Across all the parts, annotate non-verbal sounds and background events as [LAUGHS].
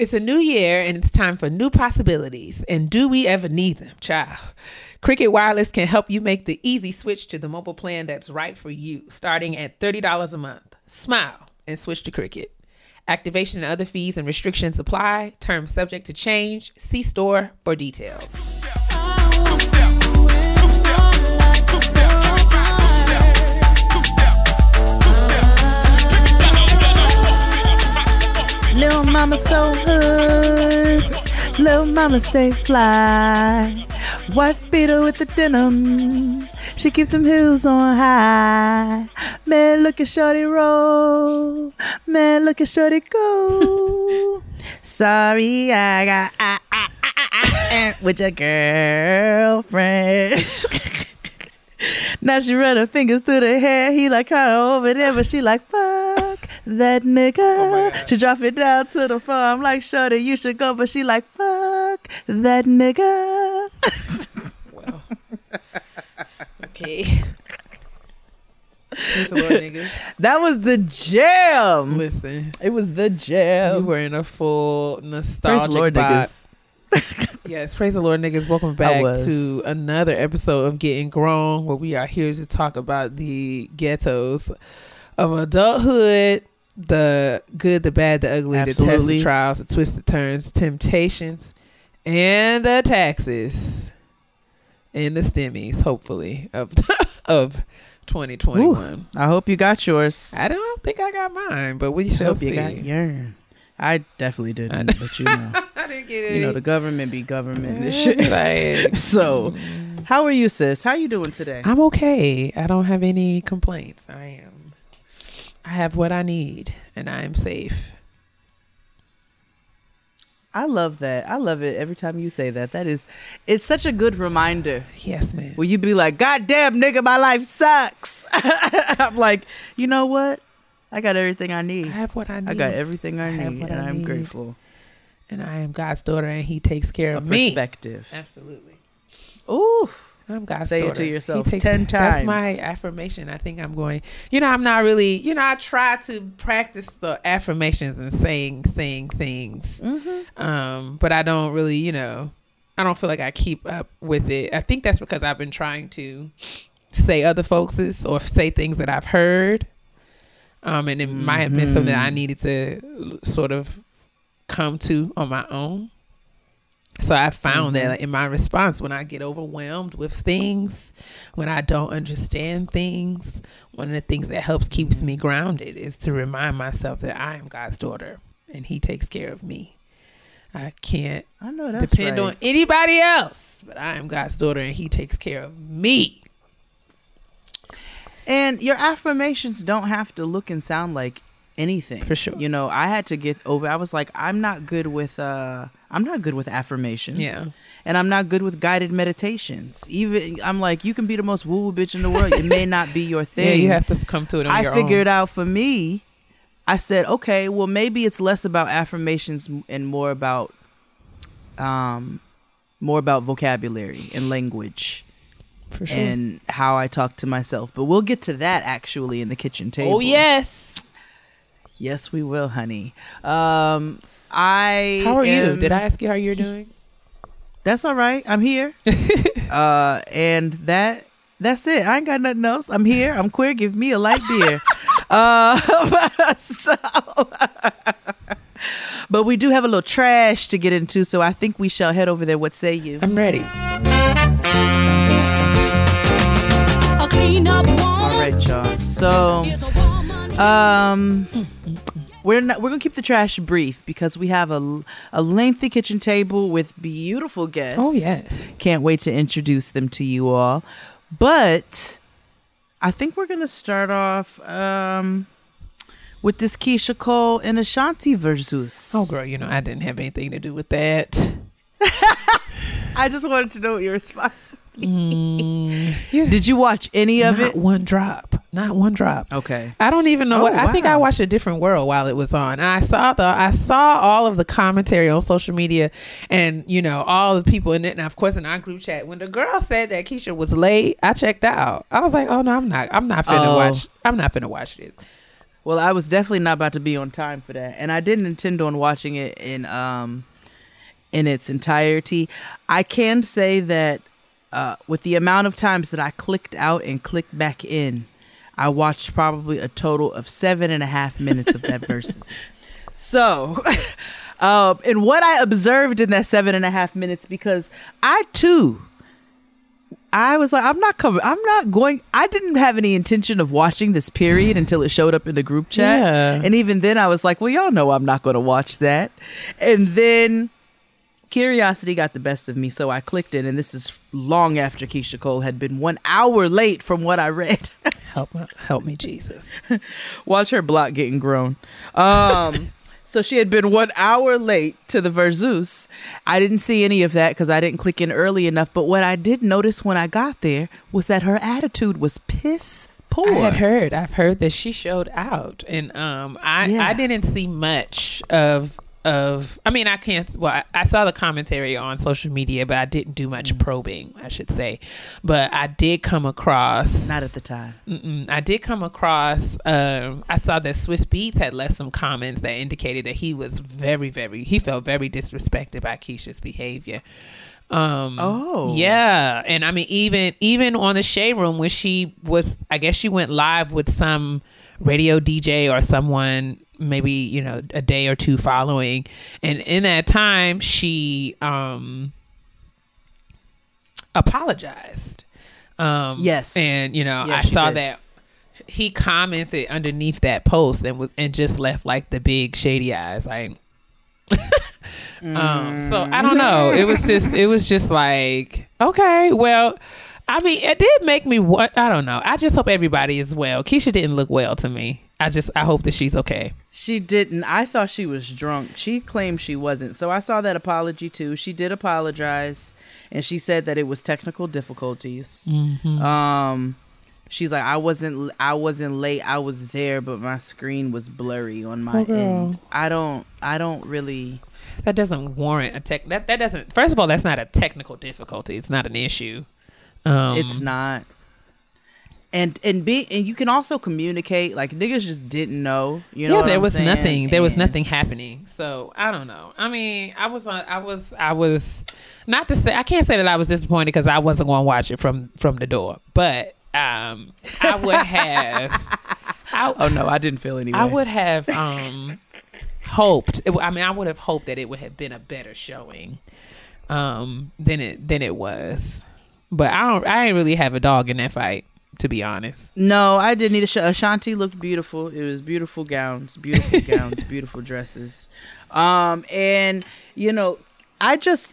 It's a new year and it's time for new possibilities. And do we ever need them, child? Cricket Wireless can help you make the easy switch to the mobile plan that's right for you, starting at $30 a month. Smile and switch to Cricket. Activation and other fees and restrictions apply. Terms subject to change. See store for details. Little mama so hood. Little mama stay fly. Wife beater with the denim. She keep them heels on high. Man, look at Shorty roll. Man, look at Shorty go. [LAUGHS] Sorry, I got ah, ah, ah, ah, ah, with your girlfriend. [LAUGHS] now she run her fingers through the hair. He like crying over there, but she like fuck that nigga. Oh she drop it down to the floor. I'm like, Shorty, you should go, but she like fuck that nigga. Well, [LAUGHS] okay. Praise the Lord, niggas. That was the jam. Listen, It was the jam. you were in a full Praise nostalgic the Lord, vibe. niggas. [LAUGHS] Yes, praise the Lord, niggas. Welcome back to another episode of Getting Grown, where we are here to talk about the ghettos of adulthood, the good, the bad, the ugly, the tests, Absolutely. the trials, the twisted turns, temptations, and the taxes, and the stimmies, hopefully, of [LAUGHS] of 2021. I hope you got yours. I don't think I got mine, but we I shall hope see. you got yours. I definitely didn't, I- but you know, [LAUGHS] I didn't get it. you know, the government be government and shit. Like, [LAUGHS] So, mm. how are you, sis? How you doing today? I'm okay. I don't have any complaints. I am. I have what I need, and I am safe. I love that. I love it every time you say that. That is, it's such a good reminder. Yes, man. Will you be like, God damn, nigga, my life sucks? [LAUGHS] I'm like, you know what? I got everything I need. I have what I need. I got everything I I need, and I I'm need. grateful. and I am God's daughter, and He takes care A of me. perspective. Absolutely. Ooh, I'm God's Say it daughter. to He yourself takes- 10 That's my affirmation. I think I'm going. You know, I'm not really. You know, I try to practice the affirmations and saying saying things. Mm-hmm. um but i don't really you know i don't feel like i keep up with it i think that's because i've been trying to say other folks's or say things that i've heard um and it might have been something Mm-hmm. i needed to sort of come to on my own so i found Mm-hmm. that in my response when i get overwhelmed with things when i don't understand things one of the things that helps keeps me grounded is to remind myself that i am god's daughter and he takes care of me I can't I know that's depend right. on anybody else, but I am God's daughter and He takes care of me. And your affirmations don't have to look and sound like anything. For sure. You know, I had to get over I was like, I'm not good with uh I'm not good with affirmations. Yeah. And I'm not good with guided meditations. Even I'm like, you can be the most woo woo bitch in the world. It may not be your thing. [LAUGHS] Yeah, you have to come to it on I your figured own. out for me, I said, okay, well maybe it's less about affirmations and more about um more about vocabulary and language For sure. and how I talk to myself. But we'll get to that actually in the kitchen table. oh yes. Yes, we will, honey. Um I How are you? Did I ask you how you're doing? That's all right. I'm here. [LAUGHS] uh and that that's it. I ain't got nothing else. I'm here. I'm queer. Give me a light beer. [LAUGHS] uh [LAUGHS] so But we do have a little trash to get into, so I think we shall head over there. What say you? I'm ready. A clean up woman All right, y'all. So is a woman. Um, we're not. We're gonna keep the trash brief because we have a a lengthy kitchen table with beautiful guests. Oh yes. Can't wait to introduce them to you all. But I think we're gonna start off um with this Keyshia Cole and Ashanti Verzuz. Oh girl, you know I didn't have anything to do with that. [LAUGHS] I just wanted to know what your response. was. Mm, you- Did you watch any of not it? one drop. Not one drop. Okay. I don't even know Oh, what I think I watched a different world while it was on. And I saw the I saw all of the commentary on social media and you know all the people in it and of course in our group chat when the girl said that Keyshia was late, I checked out. I was like, "Oh no, I'm not. I'm not finna Oh. watch. I'm not finna watch this." Well, I was definitely not about to be on time for that, and I didn't intend on watching it in um in its entirety. I can say that uh, with the amount of times that I clicked out and clicked back in, I watched probably a total of seven and a half minutes of that Verzuz. [LAUGHS] So, [LAUGHS] um, and what I observed in that seven and a half minutes, because I too I was like, I'm not coming. I'm not going. I didn't have any intention of watching this period until it showed up in the group chat. Yeah. And even then, I was like, well, y'all know I'm not going to watch that. And then curiosity got the best of me. So I clicked it. And this is long after Keyshia Cole had been one hour late from what I read. [LAUGHS] Help, help me, Jesus. Watch her block getting grown. Um, so she had been one hour late to the Verzuz. I didn't see any of that because I didn't click in early enough. But what I did notice when I got there was that her attitude was piss poor. I had heard. I've heard that she showed out, and um, I Yeah. I didn't see much of of. I mean, I can't. Well, I, I saw the commentary on social media, but I didn't do Mm. much probing. I should say, but I did come across. Not at the time. I did come across. Um, I saw that Swizz Beatz had left some comments that indicated that he was very, very. He felt very disrespected by Keyshia's behavior. Um, Oh. yeah, and I mean, even even on the shade room when she was, I guess she went live with some radio DJ or someone, maybe you know, a day or two following, and in that time, she um apologized. Um, Yes. and you know, Yeah, I saw did. that he commented underneath that post and was and just left like the big shady eyes, like. [LAUGHS] um, so I don't know. It was just it was just like okay, well, I mean, it did make me what I don't know. I just hope everybody is well. Keyshia didn't look well to me. I just I hope that she's okay. She didn't. I thought she was drunk. She claimed she wasn't. So I saw that apology too. She did apologize, and she said that it was technical difficulties. Mm-hmm. Um, she's like, I wasn't. I wasn't late. I was there, but my screen was blurry on my girl. end. I don't. I don't really. That doesn't warrant a tech. That that doesn't. First of all, that's not a technical difficulty. It's not an issue. Um, it's not. And and be and you can also communicate. Like niggas just didn't know. You know. yeah, there I'm was saying? nothing. There was nothing happening. So I don't know. I mean, I was. Uh, I was. I was. Not to say. I can't say that I was disappointed because I wasn't going to watch it from from the door. But um, I would have. I, [LAUGHS] Oh no, I didn't feel any. I would have um hoped. It, I mean, I would have hoped that it would have been a better showing um than it than it was. But I don't. I didn't really have a dog in that fight, to be honest. No, I didn't either. Sh- Ashanti looked beautiful. It was beautiful gowns, beautiful [LAUGHS] gowns, beautiful dresses. Um, and you know, I just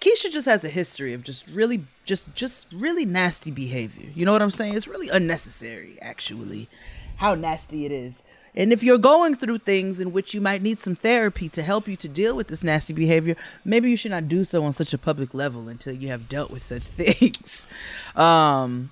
Keyshia just has a history of just really, just, just really nasty behavior. You know what I'm saying? It's really unnecessary, actually, how nasty it is. And if you're going through things in which you might need some therapy to help you to deal with this nasty behavior, maybe you should not do so on such a public level until you have dealt with such [LAUGHS] things. Um,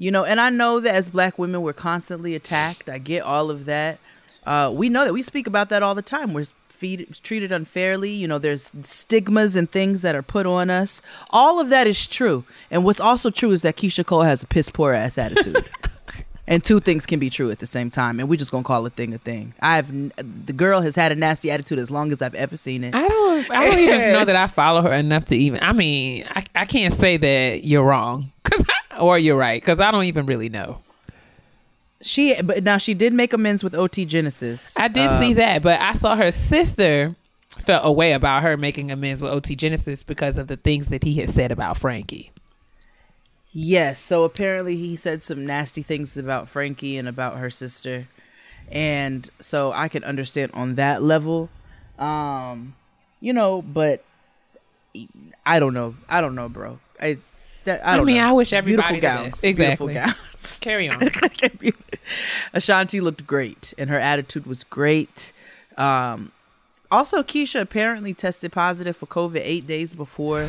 you know and i know that as black women we're constantly attacked. I get all of that. Uh, we know that we speak about that all the time. We're feed, treated unfairly. You know there's stigmas and things that are put on us. All of that is true. And what's also true is that keyshia cole has a piss poor ass attitude [LAUGHS] and two things can be true at the same time and we're just gonna call a thing a thing i've the girl has had a nasty attitude as long as i've ever seen it I don't. I don't even know that I [LAUGHS] follow her enough to even. I mean, I, I can't say that you're wrong, [LAUGHS] cause or you're right, because I don't even really know. she but now she did make amends with ot genesis I did Um, see that, but I saw her sister felt a way about her making amends with OT Genesis because of the things that he had said about Frankie. Yes. So apparently he said some nasty things about Frankie and about her sister. And so I can understand on that level. Um, you know, but I don't know. I don't know, bro. I that, I I mean, know. I wish everybody beautiful gowns. Exactly. Beautiful gowns. [LAUGHS] Carry on. [LAUGHS] Ashanti looked great and her attitude was great. Um, also, Keyshia apparently tested positive for COVID eight days before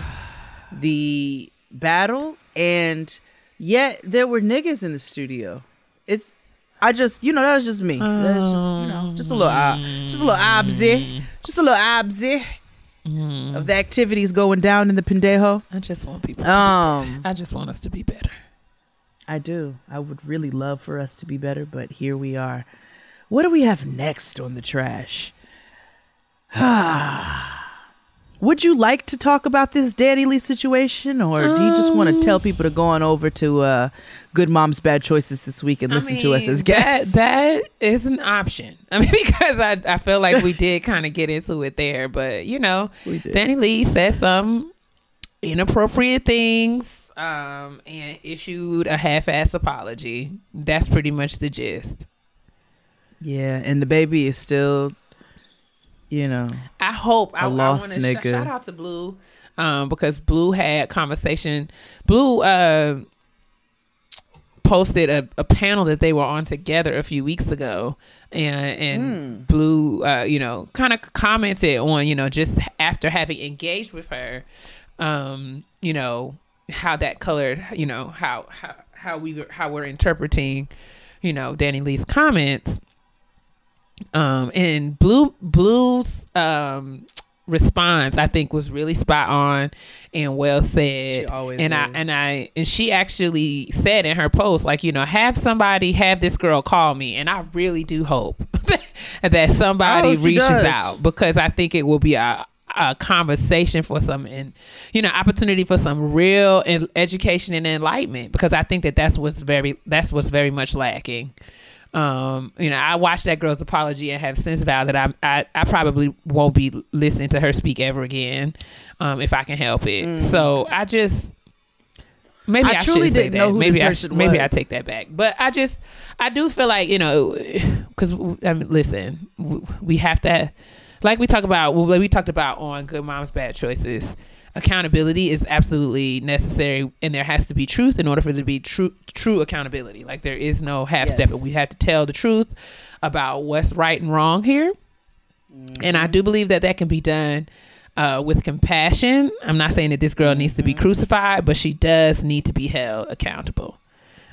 the battle, and yet there were niggas in the studio. It's, I just, you know, that was just me. That was just, you know, just a little, uh, just a little obsy, just a little obsy of the activities going down in the pendejo. I just want people. To Um, I just want us to be better. I do. I would really love for us to be better, but here we are. What do we have next on the trash? [SIGHS] Would you like to talk about this Dani Leigh situation, or do you just want to tell people to go on over to uh, Good Moms Bad Choices this week and listen to us as guests? That, that is an option. [LAUGHS] I mean, because I, I feel like we did kind of get into it there, but you know, Dani Leigh said some inappropriate things um, and issued a half-ass apology. That's pretty much the gist. yeah, and the baby is still, you know, I hope I, A I lost want to sh- shout out to Blue um, because Blue had conversation. Blue uh, posted a, a panel that they were on together a few weeks ago, and and Blue, uh, you know, kind of commented on you know just after having engaged with her, um, you know how that colored, you know how how how we how we're interpreting, you know, Dani Leigh's comments um and blue blue's um response i think was really spot on and well said. She always and i and i and she actually said in her post like you know have somebody have this girl call me and i really do hope [LAUGHS] that somebody Oh, reaches does. out because i think it will be a a conversation for some and you know opportunity for some real education and enlightenment because i think that that's what's very that's what's very much lacking um, you know, I watched that girl's apology and have since vowed that I, I, I probably won't be listening to her speak ever again, um, if I can help it. So I just maybe Mm. I I, truly didn't that. know who the maybe I person maybe I take that back. But I just I do feel like you know because I mean, listen, we have to like we talk about like we talked about on Good Moms Bad Choices. Accountability is absolutely necessary, and there has to be truth in order for there to be true true accountability. Like there is no half step. Yes. We have to tell the truth about what's right and wrong here, and I do believe that that can be done uh, with compassion. I'm not saying that this girl needs to be crucified, but she does need to be held accountable.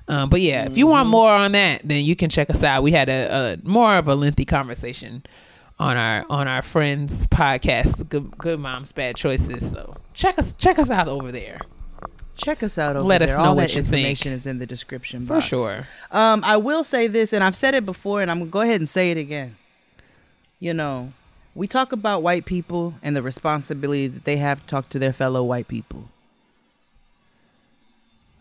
Um, but yeah, if you want more on that, then you can check us out. We had a, a more of a lengthy conversation on our on our friends podcast, Good, Good Moms Bad Choices. So check us check us out over there check us out over Let us know All what that you think. information is in the description box. for sure. Um, I will say this, and I've said it before, and I'm gonna go ahead and say it again. You know, we talk about white people and the responsibility that they have to talk to their fellow white people.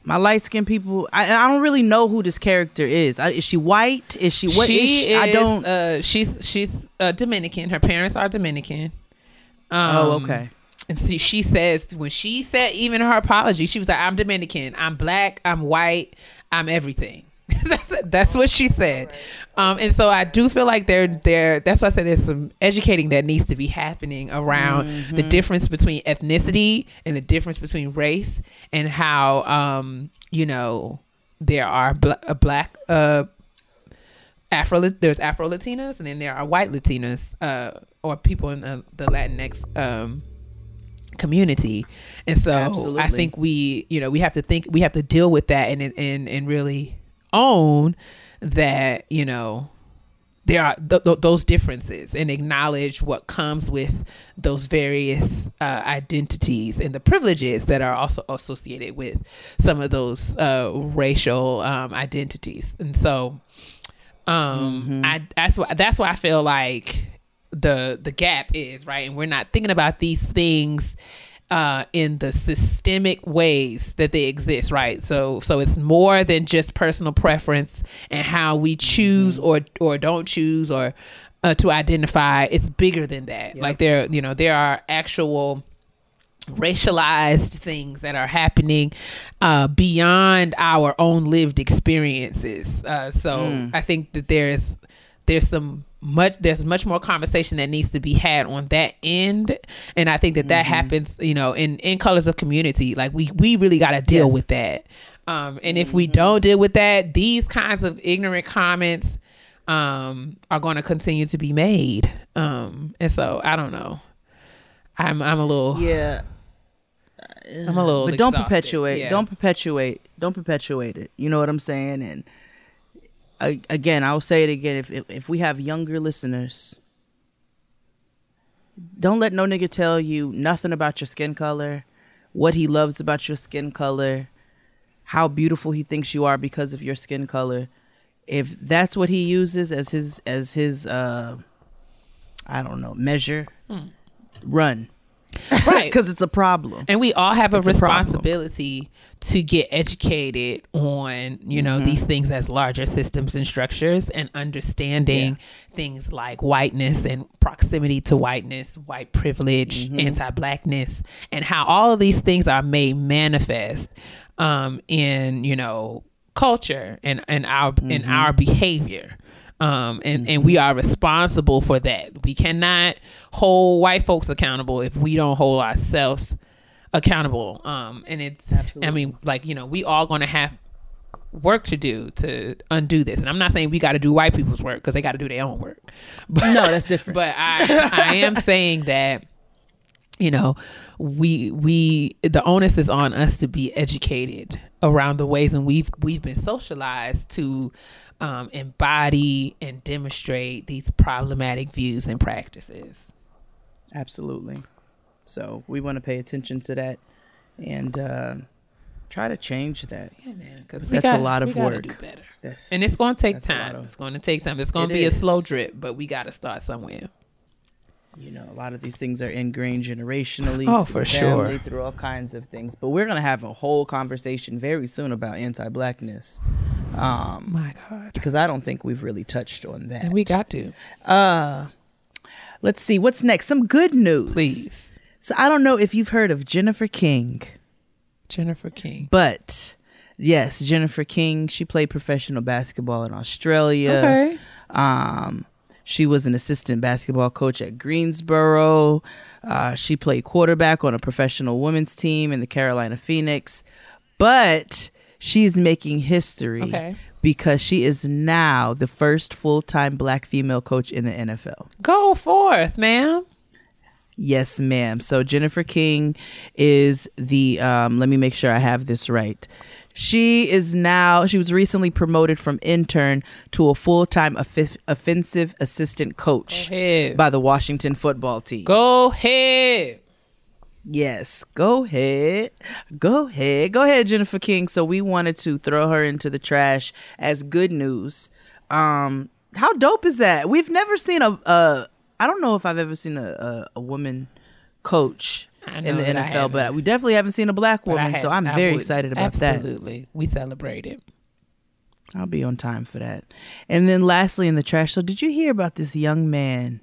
My light skinned people, I, I don't really know who this character is. I, is she white? Is she what is she she? I is, don't. Uh, she's she's uh, Dominican. Her parents are Dominican. Um, oh, okay. And see, she says when she said even her apology, she was like, "I'm Dominican. I'm black. I'm white. I'm everything." [LAUGHS] that's that's what she said. Um, and so I do feel like there there. That's why I said there's some educating that needs to be happening around the difference between ethnicity and the difference between race and how um you know there are bla- a black uh Afro there's Afro Latinas and then there are white Latinas uh or people in the, the Latinx um community and so I think we you know we have to think we have to deal with that and and and really own that you know there are th- th- those differences and acknowledge what comes with those various uh, identities and the privileges that are also associated with some of those uh, racial um, identities. And so um i that's why that's why i feel like the the gap is right? And we're not thinking about these things uh in the systemic ways that they exist right? So so it's more than just personal preference and how we choose or or don't choose or uh, to identify. It's bigger than that. Like there you know there are actual racialized things that are happening uh, beyond our own lived experiences. Uh, so I think that there's there's some much there's much more conversation that needs to be had on that end, and I think that that happens, you know, in in colors of community. Like we we really got to deal Yes. with that. Um, and if we don't deal with that, these kinds of ignorant comments um, are going to continue to be made. Um, and so I don't know. I'm I'm a little Yeah, I'm a little but don't perpetuate. Yeah. Don't perpetuate. Don't perpetuate it. You know what I'm saying? And I, again, I'll say it again. If, if if we have younger listeners, don't let no nigga tell you nothing about your skin color, what he loves about your skin color, how beautiful he thinks you are because of your skin color, if that's what he uses as his as his uh I don't know, measure, run. Right. Because it's a problem. And we all have a It's a responsibility to get educated on, you know, Mm-hmm. these things as larger systems and structures and understanding things like whiteness and proximity to whiteness, white privilege, Mm-hmm. anti-blackness, and how all of these things are made manifest um, in, you know, culture and, and our in Mm-hmm. our behavior um, and and we are responsible for that. We cannot hold white folks accountable if we don't hold ourselves accountable. Um, and it's I mean, like you know, we all going to have work to do to undo this. And I'm not saying we got to do white people's work because they got to do their own work. But, [LAUGHS] No, that's different. But I I am saying that you know we we the onus is on us to be educated around the ways and we've we've been socialized to um, embody and demonstrate these problematic views and practices Absolutely. So we want to pay attention to that and uh, try to change that. yeah man because That's a lot of work. and it's going to take That's a lot time it's going to take time it's going to It be a slow drip but we got to start somewhere you know, a lot of these things are ingrained generationally. Oh, through for sure. family, Through all kinds of things. But we're going to have a whole conversation very soon about anti blackness. Um, my god because I don't think we've really touched on that. and we got to Uh, let's see. What's next? Some good news. please So I don't know if you've heard of Jennifer King. jennifer king But yes, Jennifer King, she played professional basketball in Australia. okay Um, she was an assistant basketball coach at Greensboro. Uh, she played quarterback on a professional women's team in the Carolina Phoenix. But she's making history Okay. because she is now the first full time black female coach in the NFL. go forth ma'am Yes, ma'am. So Jennifer King is the um let me make sure I have this right. She is now she was recently promoted from intern to a full-time offi- offensive assistant coach by the Washington football team. go ahead Yes, go ahead. Go ahead. Go ahead, Jennifer King. So we wanted to throw her into the trash as good news. Um how dope is that? We've never seen a uh don't know if I've ever seen a a, a woman coach I in the NFL, but we definitely haven't seen a black woman, so I'm I very would- excited about that. Absolutely. We celebrate it. I'll be on time for that. And then lastly in the trash, so did you hear about this young man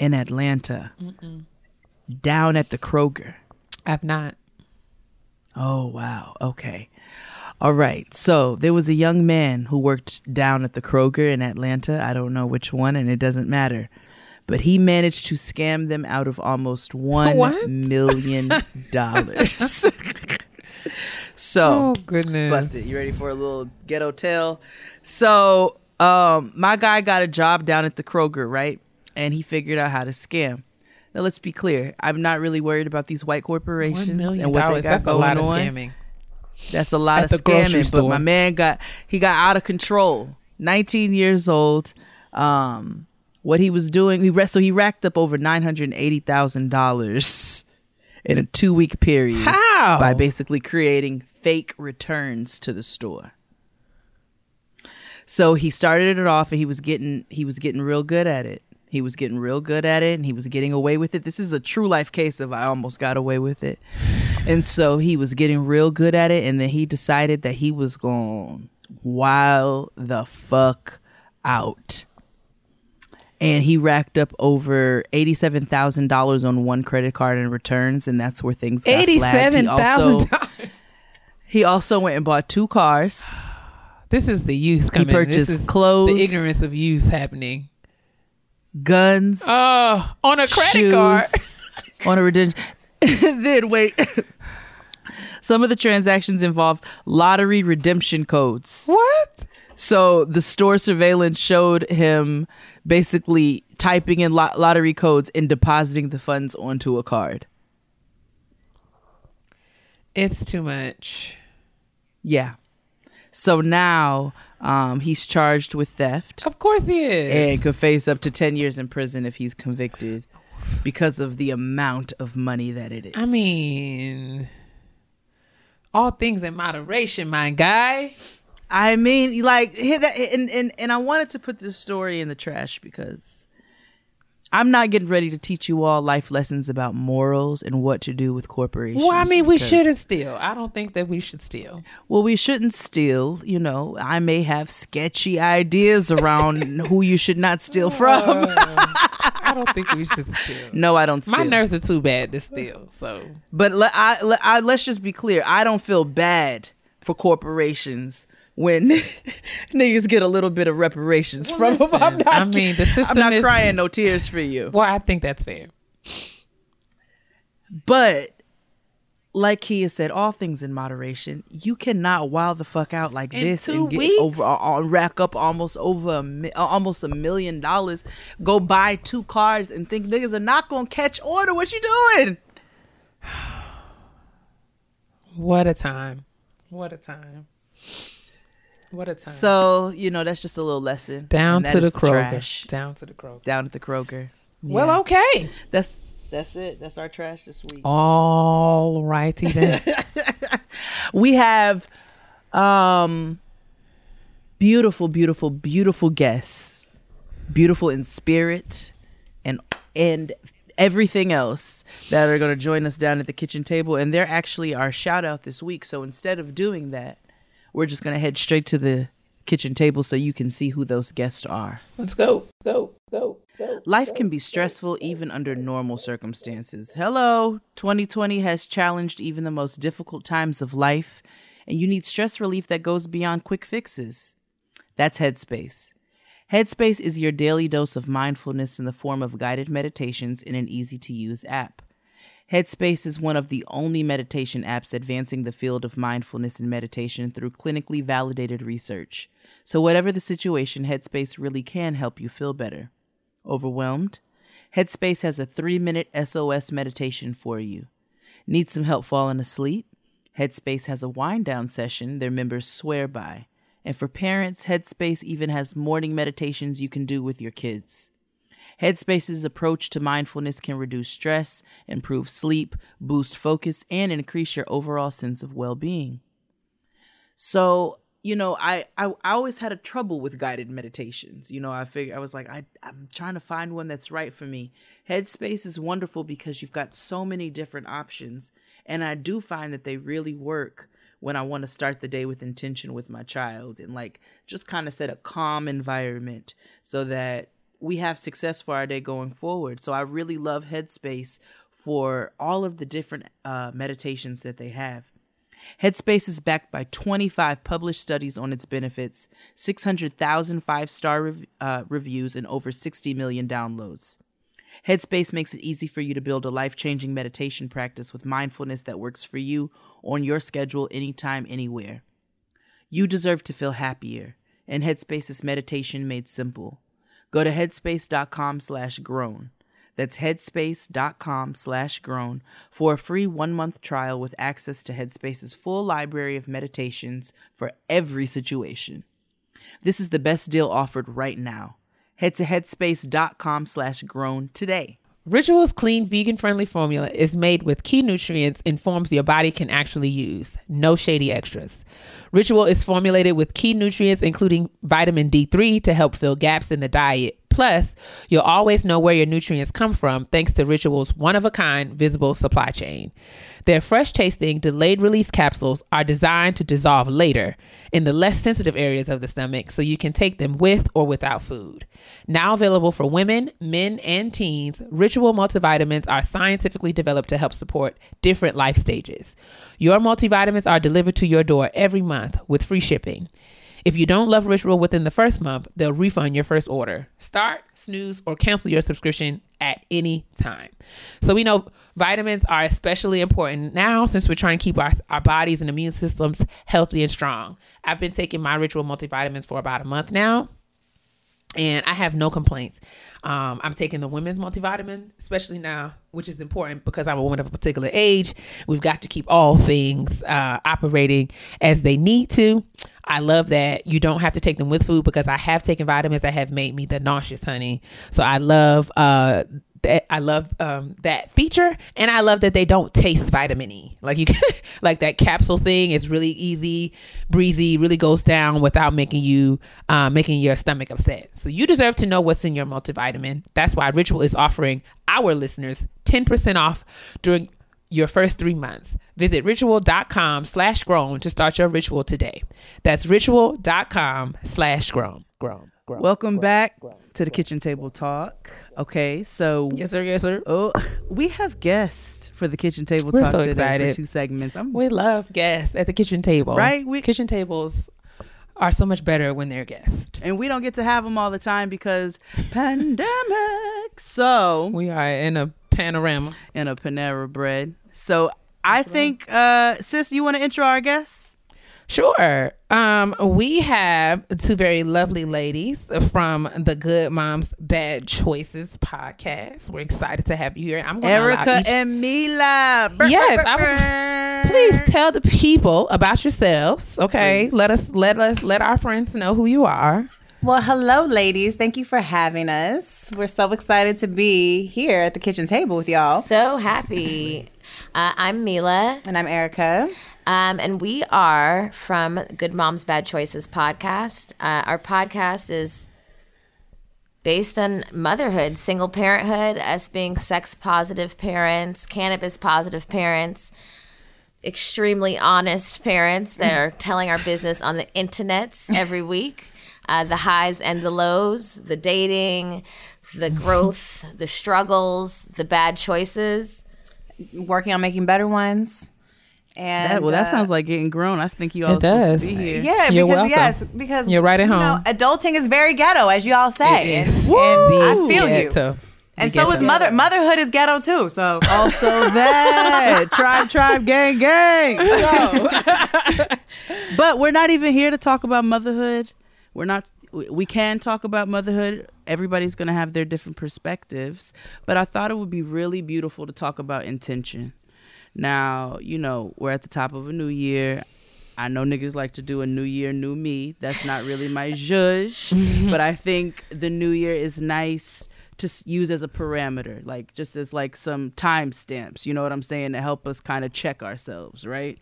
in Atlanta down at the Kroger? I've not. Oh, wow. Okay. All right. So there was a young man who worked down at the Kroger in Atlanta. I don't know which one, and it doesn't matter. But he managed to scam them out of almost one What? million [LAUGHS] dollars. so oh, goodness. bust it. You ready for a little ghetto tale? So, um, my guy got a job down at the Kroger, right? And he figured out how to scam. Now, let's be clear. I'm not really worried about these white corporations and what they dollars. got That's a lot of on. scamming. That's a lot At of scamming. But my man got he got out of control. 19 years old. Um, what he was doing, he ra- so he racked up over nine hundred eighty thousand dollars in a two week period How? by basically creating fake returns to the store. So he started it off, and he was getting he was getting real good at it. He was getting real good at it, and he was getting away with it. This is a true life case of I almost got away with it. And so he was getting real good at it, and then he decided that he was going wild the fuck out. And he racked up over eighty-seven thousand dollars on one credit card in returns, and that's where things got. He eighty-seven thousand dollars. He also went and bought two cars. [SIGHS] This is the youth coming. He purchased this is clothes. The ignorance of youth happening. guns, Oh, on a credit shoes, card. [LAUGHS] on a redemption. [LAUGHS] then wait. [LAUGHS] Some of the transactions involved lottery redemption codes. What? So the store surveillance showed him basically typing in lot- lottery codes and depositing the funds onto a card. It's too much. Yeah. So now um, he's charged with theft Of course he is. and could face up to 10 years in prison if he's convicted because of the amount of money that it is. I mean, All things in moderation, my guy. I mean, like, hit that, and, and and I wanted to put this story in the trash because I'm not getting ready to teach you all life lessons about morals and what to do with corporations. Well, I mean, we shouldn't steal. I don't think that we should steal. Well, we shouldn't steal. You know, I may have sketchy ideas around [LAUGHS] who you should not steal from. I don't [LAUGHS] think we should steal. no, I don't steal. My nerves are too bad to steal. So But let, I, let, I, let's just be clear. I don't feel bad for corporations when [LAUGHS] niggas get a little bit of reparations from them. I'm not, I mean, the system. I'm not is- crying no tears for you. well, I think that's fair. But like Kia said, all things in moderation. You cannot wild the fuck out like In this two and get weeks? over, uh, uh, rack up almost over a mi- uh, almost a million dollars. Go buy two cars and think niggas are not gonna catch order. What you doing? [SIGHS] What a time. What a time. What a time. So you know that's just a little lesson. down to the is Kroger. trash. Down to the Kroger. Down at the Kroger. Well, okay. that's that's it. That's our trash this week. All righty then. [LAUGHS] we have um beautiful beautiful beautiful guests beautiful in spirit and and everything else that are going to join us down at the kitchen table and they're actually our shout out this week so instead of doing that we're just going to head straight to the kitchen table so you can see who those guests are Let's go. Go. Go. Go. Life can be stressful even under normal circumstances. Hello, 2020 has challenged even the most difficult times of life, and you need stress relief that goes beyond quick fixes. That's Headspace. Headspace is your daily dose of mindfulness in the form of guided meditations in an easy to use app. Headspace is one of the only meditation apps advancing the field of mindfulness and meditation through clinically validated research. So, whatever the situation, Headspace really can help you feel better. Overwhelmed? Headspace has a three minute SOS meditation for you. Need some help falling asleep? Headspace has a wind down session their members swear by. And for parents, Headspace even has morning meditations you can do with your kids. Headspace's approach to mindfulness can reduce stress, improve sleep, boost focus, and increase your overall sense of well being. So, you know, I, I I always had a trouble with guided meditations. You know, I figure I was like, I I'm trying to find one that's right for me. Headspace is wonderful because you've got so many different options, and I do find that they really work when I want to start the day with intention with my child and like just kind of set a calm environment so that we have success for our day going forward. So I really love Headspace for all of the different uh, meditations that they have. Headspace is backed by 25 published studies on its benefits, 600,000 five star rev- uh, reviews, and over 60 million downloads. Headspace makes it easy for you to build a life changing meditation practice with mindfulness that works for you on your schedule, anytime, anywhere. You deserve to feel happier, and Headspace is meditation made simple. Go to headspace.com slash grown. That's headspace.com slash grown for a free one month trial with access to Headspace's full library of meditations for every situation. This is the best deal offered right now. Head to headspace.com slash grown today. Ritual's clean, vegan friendly formula is made with key nutrients and forms your body can actually use. No shady extras. Ritual is formulated with key nutrients, including vitamin D3 to help fill gaps in the diet. Plus, you'll always know where your nutrients come from thanks to Ritual's one of a kind visible supply chain. Their fresh tasting, delayed release capsules are designed to dissolve later in the less sensitive areas of the stomach so you can take them with or without food. Now available for women, men, and teens, Ritual multivitamins are scientifically developed to help support different life stages. Your multivitamins are delivered to your door every month with free shipping. If you don't love Ritual within the first month, they'll refund your first order. Start, snooze, or cancel your subscription at any time. So we know vitamins are especially important now since we're trying to keep our, our bodies and immune systems healthy and strong. I've been taking my Ritual multivitamins for about a month now and I have no complaints. Um, I'm taking the women's multivitamin, especially now, which is important because I'm a woman of a particular age. We've got to keep all things uh, operating as they need to. I love that you don't have to take them with food because I have taken vitamins that have made me the nauseous honey. So I love uh, that I love um, that feature, and I love that they don't taste vitamin E. Like you, [LAUGHS] like that capsule thing is really easy, breezy, really goes down without making you uh, making your stomach upset. So you deserve to know what's in your multivitamin. That's why Ritual is offering our listeners ten percent off during your first three months. Visit ritual.com slash grown to start your ritual today. That's ritual.com slash grown. Grown. Grown. Welcome back to the kitchen table talk. Okay, so Yes, sir. Yes, sir. oh, we have guests for the kitchen table We're talk so today excited. for two segments. I'm We love guests at the kitchen table. Right? We- kitchen tables are so much better when they're guests. and we don't get to have them all the time because [LAUGHS] pandemic. So We are in a panorama. in a Panera bread. So I think, uh, sis, you want to intro our guests? Sure. Um, we have two very lovely ladies from the Good Moms Bad Choices podcast. We're excited to have you here. I'm going Erica each- and Mila. Yes, I was. Please tell the people about yourselves. Okay, Please. let us let us let our friends know who you are. Well, hello, ladies. Thank you for having us. We're so excited to be here at the kitchen table with y'all. So happy. Uh, I'm Mila, And I'm Erica. Um, and we are from Good Moms Bad Choices podcast. Uh, our podcast is based on motherhood, single parenthood, us being sex positive parents, cannabis positive parents, extremely honest parents that are telling our business on the internets every week. Uh, the highs and the lows, the dating, the growth, the struggles, the bad choices. Working on making better ones. And That, well, that uh, sounds like getting grown. I think you all It are to does. be here. Yeah, You're because welcome. yes, because You're right at you home. know, adulting is very ghetto, as you all say. It is. And, and I Woo! feel you. Ghetto. And so is mother motherhood is ghetto too. So Also that [LAUGHS] tribe, tribe, gang, gang. [LAUGHS] [LAUGHS] but we're not even here to talk about motherhood. We're not. we- We can talk about motherhood. Everybody's gonna have their different perspectives. But I thought it would be really beautiful to talk about intention. Now, you know, we're at the top of a new year. I know niggas like to do a new year, new me. That's not really my [LAUGHS] zhuzh, but I [LAUGHS] think the new year is nice to use as a parameter, like just as like some time stamps. You know what I'm saying to help us kind of check ourselves, right?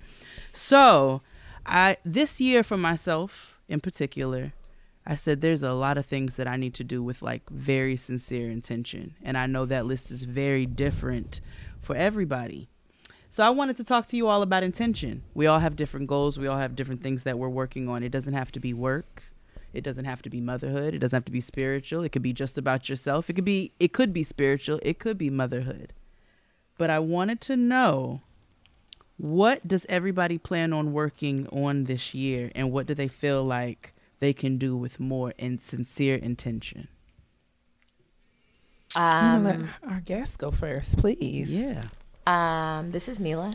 So, I this year for myself in particular, I said there's a lot of things that I need to do with like very sincere intention, and I know that list is very different for everybody. So I wanted to talk to you all about intention. We all have different goals. We all have different things that we're working on. It doesn't have to be work. It doesn't have to be motherhood. It doesn't have to be spiritual. It could be just about yourself. It could be it could be spiritual. It could be motherhood. But I wanted to know what does everybody plan on working on this year and what do they feel like they can do with more and sincere intention? I'm Um, let our guests go first, please. Yeah. Um, this is Mila.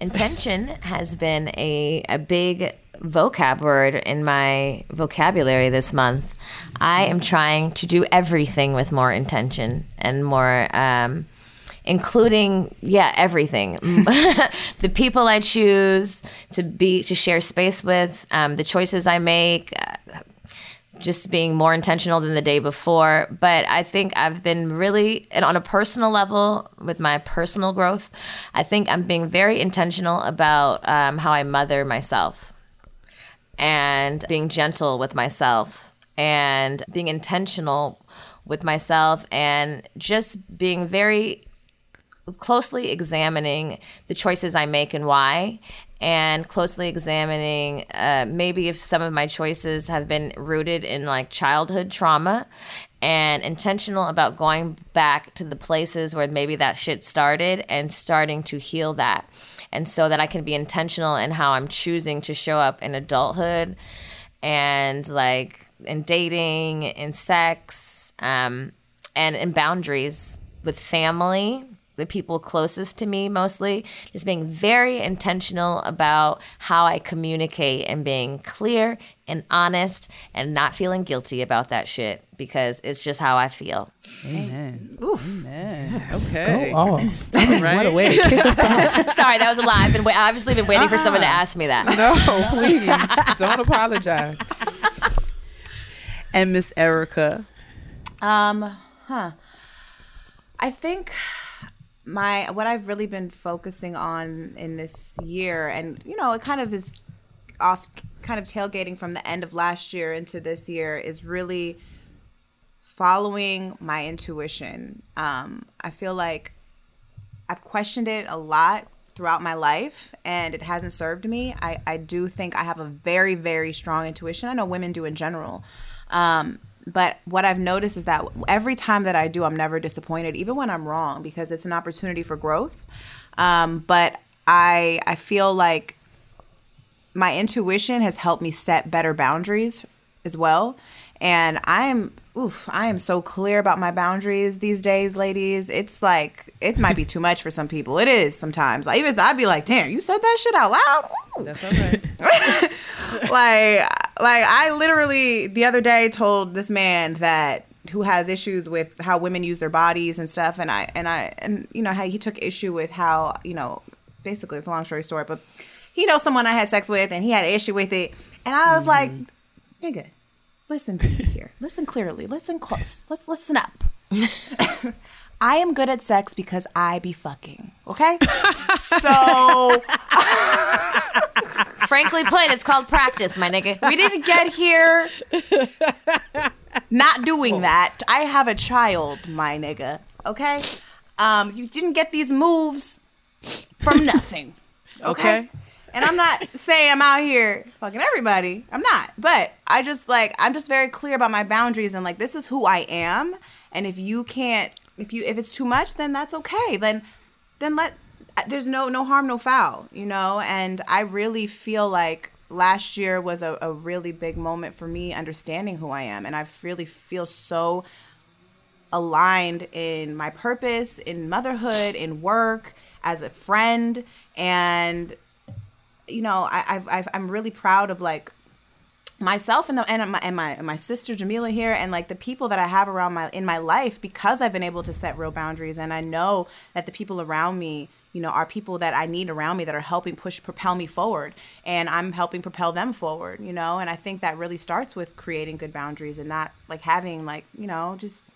Intention has been a, a big vocab word in my vocabulary this month. I am trying to do everything with more intention and more, um, including, yeah, everything. [LAUGHS] the people I choose to be, to share space with, um, the choices I make, uh, just being more intentional than the day before. But I think I've been really, and on a personal level, with my personal growth, I think I'm being very intentional about um, how I mother myself and being gentle with myself and being intentional with myself and just being very closely examining the choices I make and why, and closely examining uh, maybe if some of my choices have been rooted in like childhood trauma, and intentional about going back to the places where maybe that shit started and starting to heal that. And so that I can be intentional in how I'm choosing to show up in adulthood and like in dating, in sex, um, and in boundaries with family, the people closest to me mostly, just being very intentional about how I communicate and being clear and honest and not feeling guilty about that shit because it's just how I feel. Amen. Amen. Okay. Go off. [LAUGHS] What a way to kick us off. [LAUGHS] Sorry, that was a lie. I've been wa- obviously been waiting for someone to ask me that. No, please don't apologize. And Miss Erica. Um, huh. I think my what I've really been focusing on in this year, and you know, it kind of is off, kind of tailgating from the end of last year into this year, is really following my intuition. Um, I feel like I've questioned it a lot throughout my life and it hasn't served me. I, I do think I have a very, very strong intuition. I know women do in general. Um, but what I've noticed is that every time that I do, I'm never disappointed, even when I'm wrong, because it's an opportunity for growth. Um, but I I feel like my intuition has helped me set better boundaries as well. And I'm oof, I am so clear about my boundaries these days, ladies. It's like it might be too much for some people. It is sometimes. Like even I'd be like, damn, you said that shit out loud. Ooh. That's right. [LAUGHS] like like I literally the other day told this man that who has issues with how women use their bodies and stuff and I and I and you know how he took issue with how, you know, basically it's a long story short, but he knows someone I had sex with and he had an issue with it. And I was like, mm-hmm. nigga, listen to me here. Listen clearly. Listen close. Let's listen up. [LAUGHS] I am good at sex because I be fucking. Okay? [LAUGHS] so [LAUGHS] Frankly put, it's called practice, my nigga. we didn't get here not doing that. I have a child, my nigga. Okay? Um, you didn't get these moves from nothing. Okay? Okay. And I'm not saying I'm out here fucking everybody. I'm not. But I just like I'm just very clear about my boundaries and like this is who I am. And if you can't if you if it's too much, then that's okay. Then then let there's no no harm, no foul, you know? And I really feel like last year was a, a really big moment for me understanding who I am. And I really feel so aligned in my purpose, in motherhood, in work, as a friend, and you know, I, I've, I've I'm really proud of like myself and the and my and my and my sister Jamila here and like the people that I have around my in my life because I've been able to set real boundaries and I know that the people around me you know are people that I need around me that are helping push propel me forward and I'm helping propel them forward you know and I think that really starts with creating good boundaries and not like having like you know just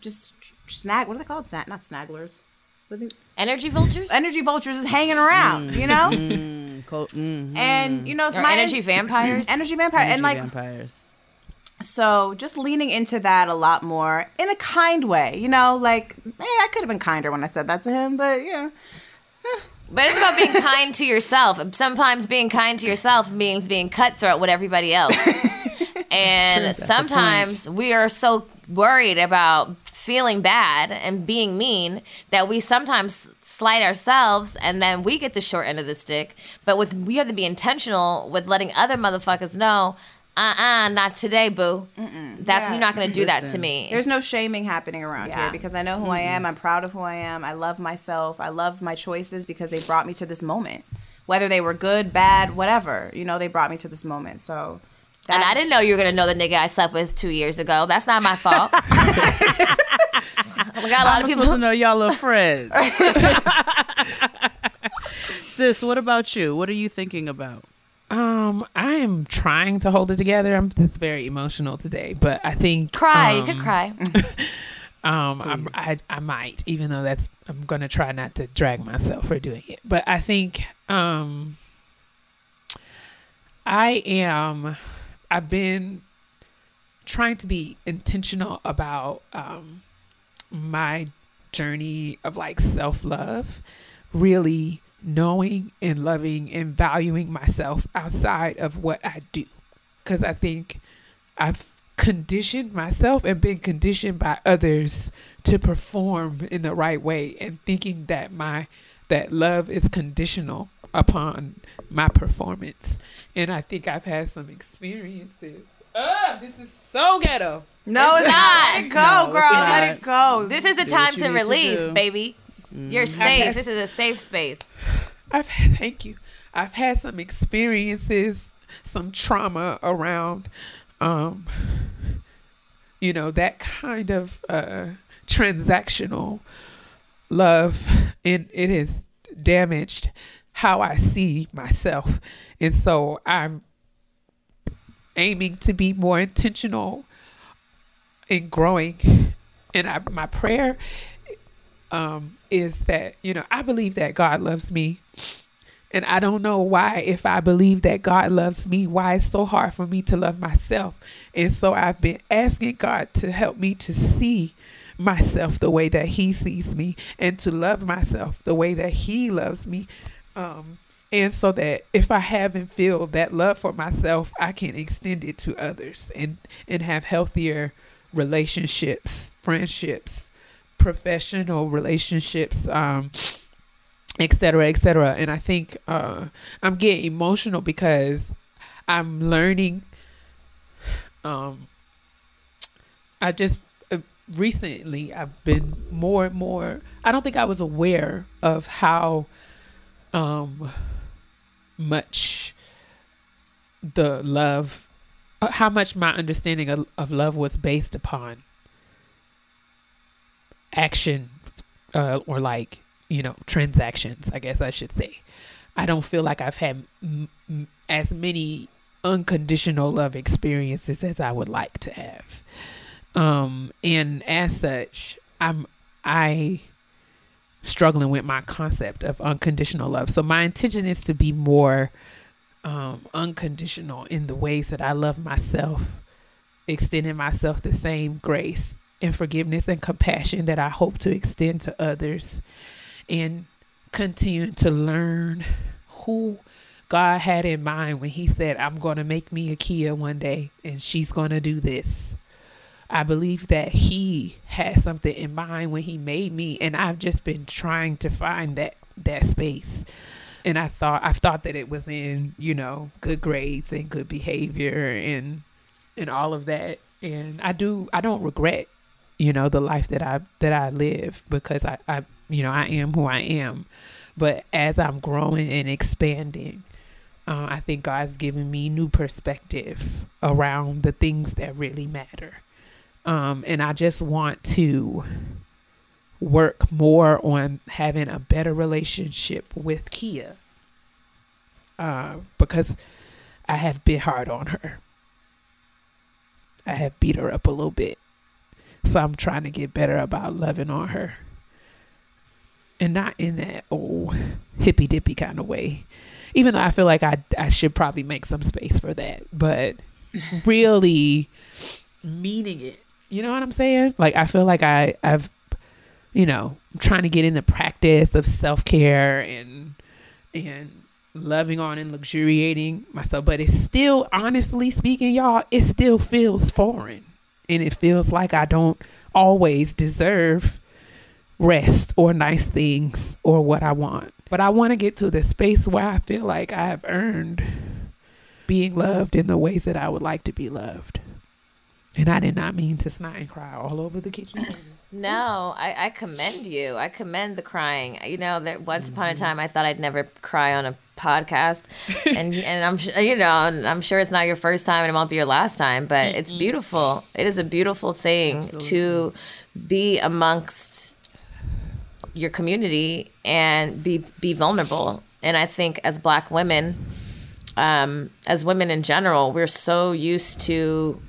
just snag what are they called? Snag not snagglers Energy vultures? energy vultures is hanging around you know Mm, cold, mm, and you know it's Or my energy vampires? energy vampire and like vampires. so just leaning into that a lot more in a kind way you know like hey, i could have been kinder when i said that to him but yeah But it's about being kind to yourself. Sometimes being kind to yourself means being cutthroat with everybody else. [LAUGHS] and That's sometimes we are so worried about feeling bad and being mean that we sometimes slight ourselves and then we get the short end of the stick. But with we have to be intentional with letting other motherfuckers know, uh-uh, not today, boo. That's Yeah. you're not gonna do that to me. there's no shaming happening around Yeah. here because i know who i am i'm proud of who i am i love myself i love my choices because they brought me to this moment whether they were good bad whatever you know they brought me to this moment so and that- I didn't know you were gonna know the nigga I slept with two years ago. That's not my fault. [LAUGHS] [LAUGHS] we got a lot I'm of supposed to know y'all are friends. [LAUGHS] Sis, what about you? What are you thinking about? Um, I am trying to hold it together. I'm just very emotional today, but I think Cry, you um, could cry. Um, I'm, I I might, even though that's I'm gonna try not to drag myself for doing it. But I think um, I am. I've been trying to be intentional about um, my journey of like self love, really knowing and loving and valuing myself outside of what I do, because I think I've conditioned myself and been conditioned by others to perform in the right way and thinking that my that love is conditional upon my performance and i think i've had some experiences ah this is so ghetto no it's not let it go No, girl let it go This is the Do time to need to release, do. baby. You're Mm-hmm. safe. This is a safe space. [SIGHS] I've had, thank you. I've had some experiences, some trauma around, um, you know, that kind of uh, transactional love, and it has damaged how I see myself, and so I'm aiming to be more intentional in growing. And I, my prayer um, is that you know I believe that God loves me, and I don't know why. If I believe that God loves me, why it's so hard for me to love myself, and so I've been asking God to help me to see myself the way that He sees me, and to love myself the way that He loves me. Um, and so that if I haven't feel that love for myself, I can extend it to others and and have healthier relationships, friendships, professional relationships, um, et cetera, et cetera. And I think uh, I'm getting emotional because I'm learning. Um, I just uh, recently I've been more and more. I don't think I was aware of how um, much the love, uh, how much my understanding of, of love was based upon action uh, or like you know transactions i guess i should say. I don't feel like i've had m- m- as many unconditional love experiences as i would like to have. Um and as such i'm i struggling with my concept of unconditional love so my intention is to be more um unconditional in the ways that i love myself extending myself the same grace and forgiveness and compassion that I hope to extend to others and continuing to learn who God had in mind when He said, I'm going to make me a Kia one day and she's going to do this. I believe that He had something in mind when He made me, and I've just been trying to find that that space. And I thought I've thought that it was in you know good grades and good behavior and and all of that. And I do I don't regret you know the life that i that i live because i i you know i am who i am but as i'm growing and expanding uh, i think god's given me new perspective around the things that really matter um, and i just want to work more on having a better relationship with kia uh, because i have been hard on her i have beat her up a little bit so I'm trying to get better about loving on her. And not in that old hippy dippy kind of way. Even though I feel like I, I should probably make some space for that. But [LAUGHS] really meaning it. You know what I'm saying? Like I feel like I, I've you know, trying to get in the practice of self care and and loving on and luxuriating myself. But it's still honestly speaking, y'all, it still feels foreign and it feels like I don't always deserve rest or nice things or what I want. But I want to get to the space where I feel like I have earned being loved in the ways that I would like to be loved. And I did not mean to snot and cry all over the kitchen. No, I, I commend you. I commend the crying. You know, that once upon a time I thought I'd never cry on a podcast, and [LAUGHS] and I'm you know and I'm sure it's not your first time and it won't be your last time, but it's beautiful. It is a beautiful thing to be amongst your community and be be vulnerable. And I think as Black women, um, as women in general, we're so used to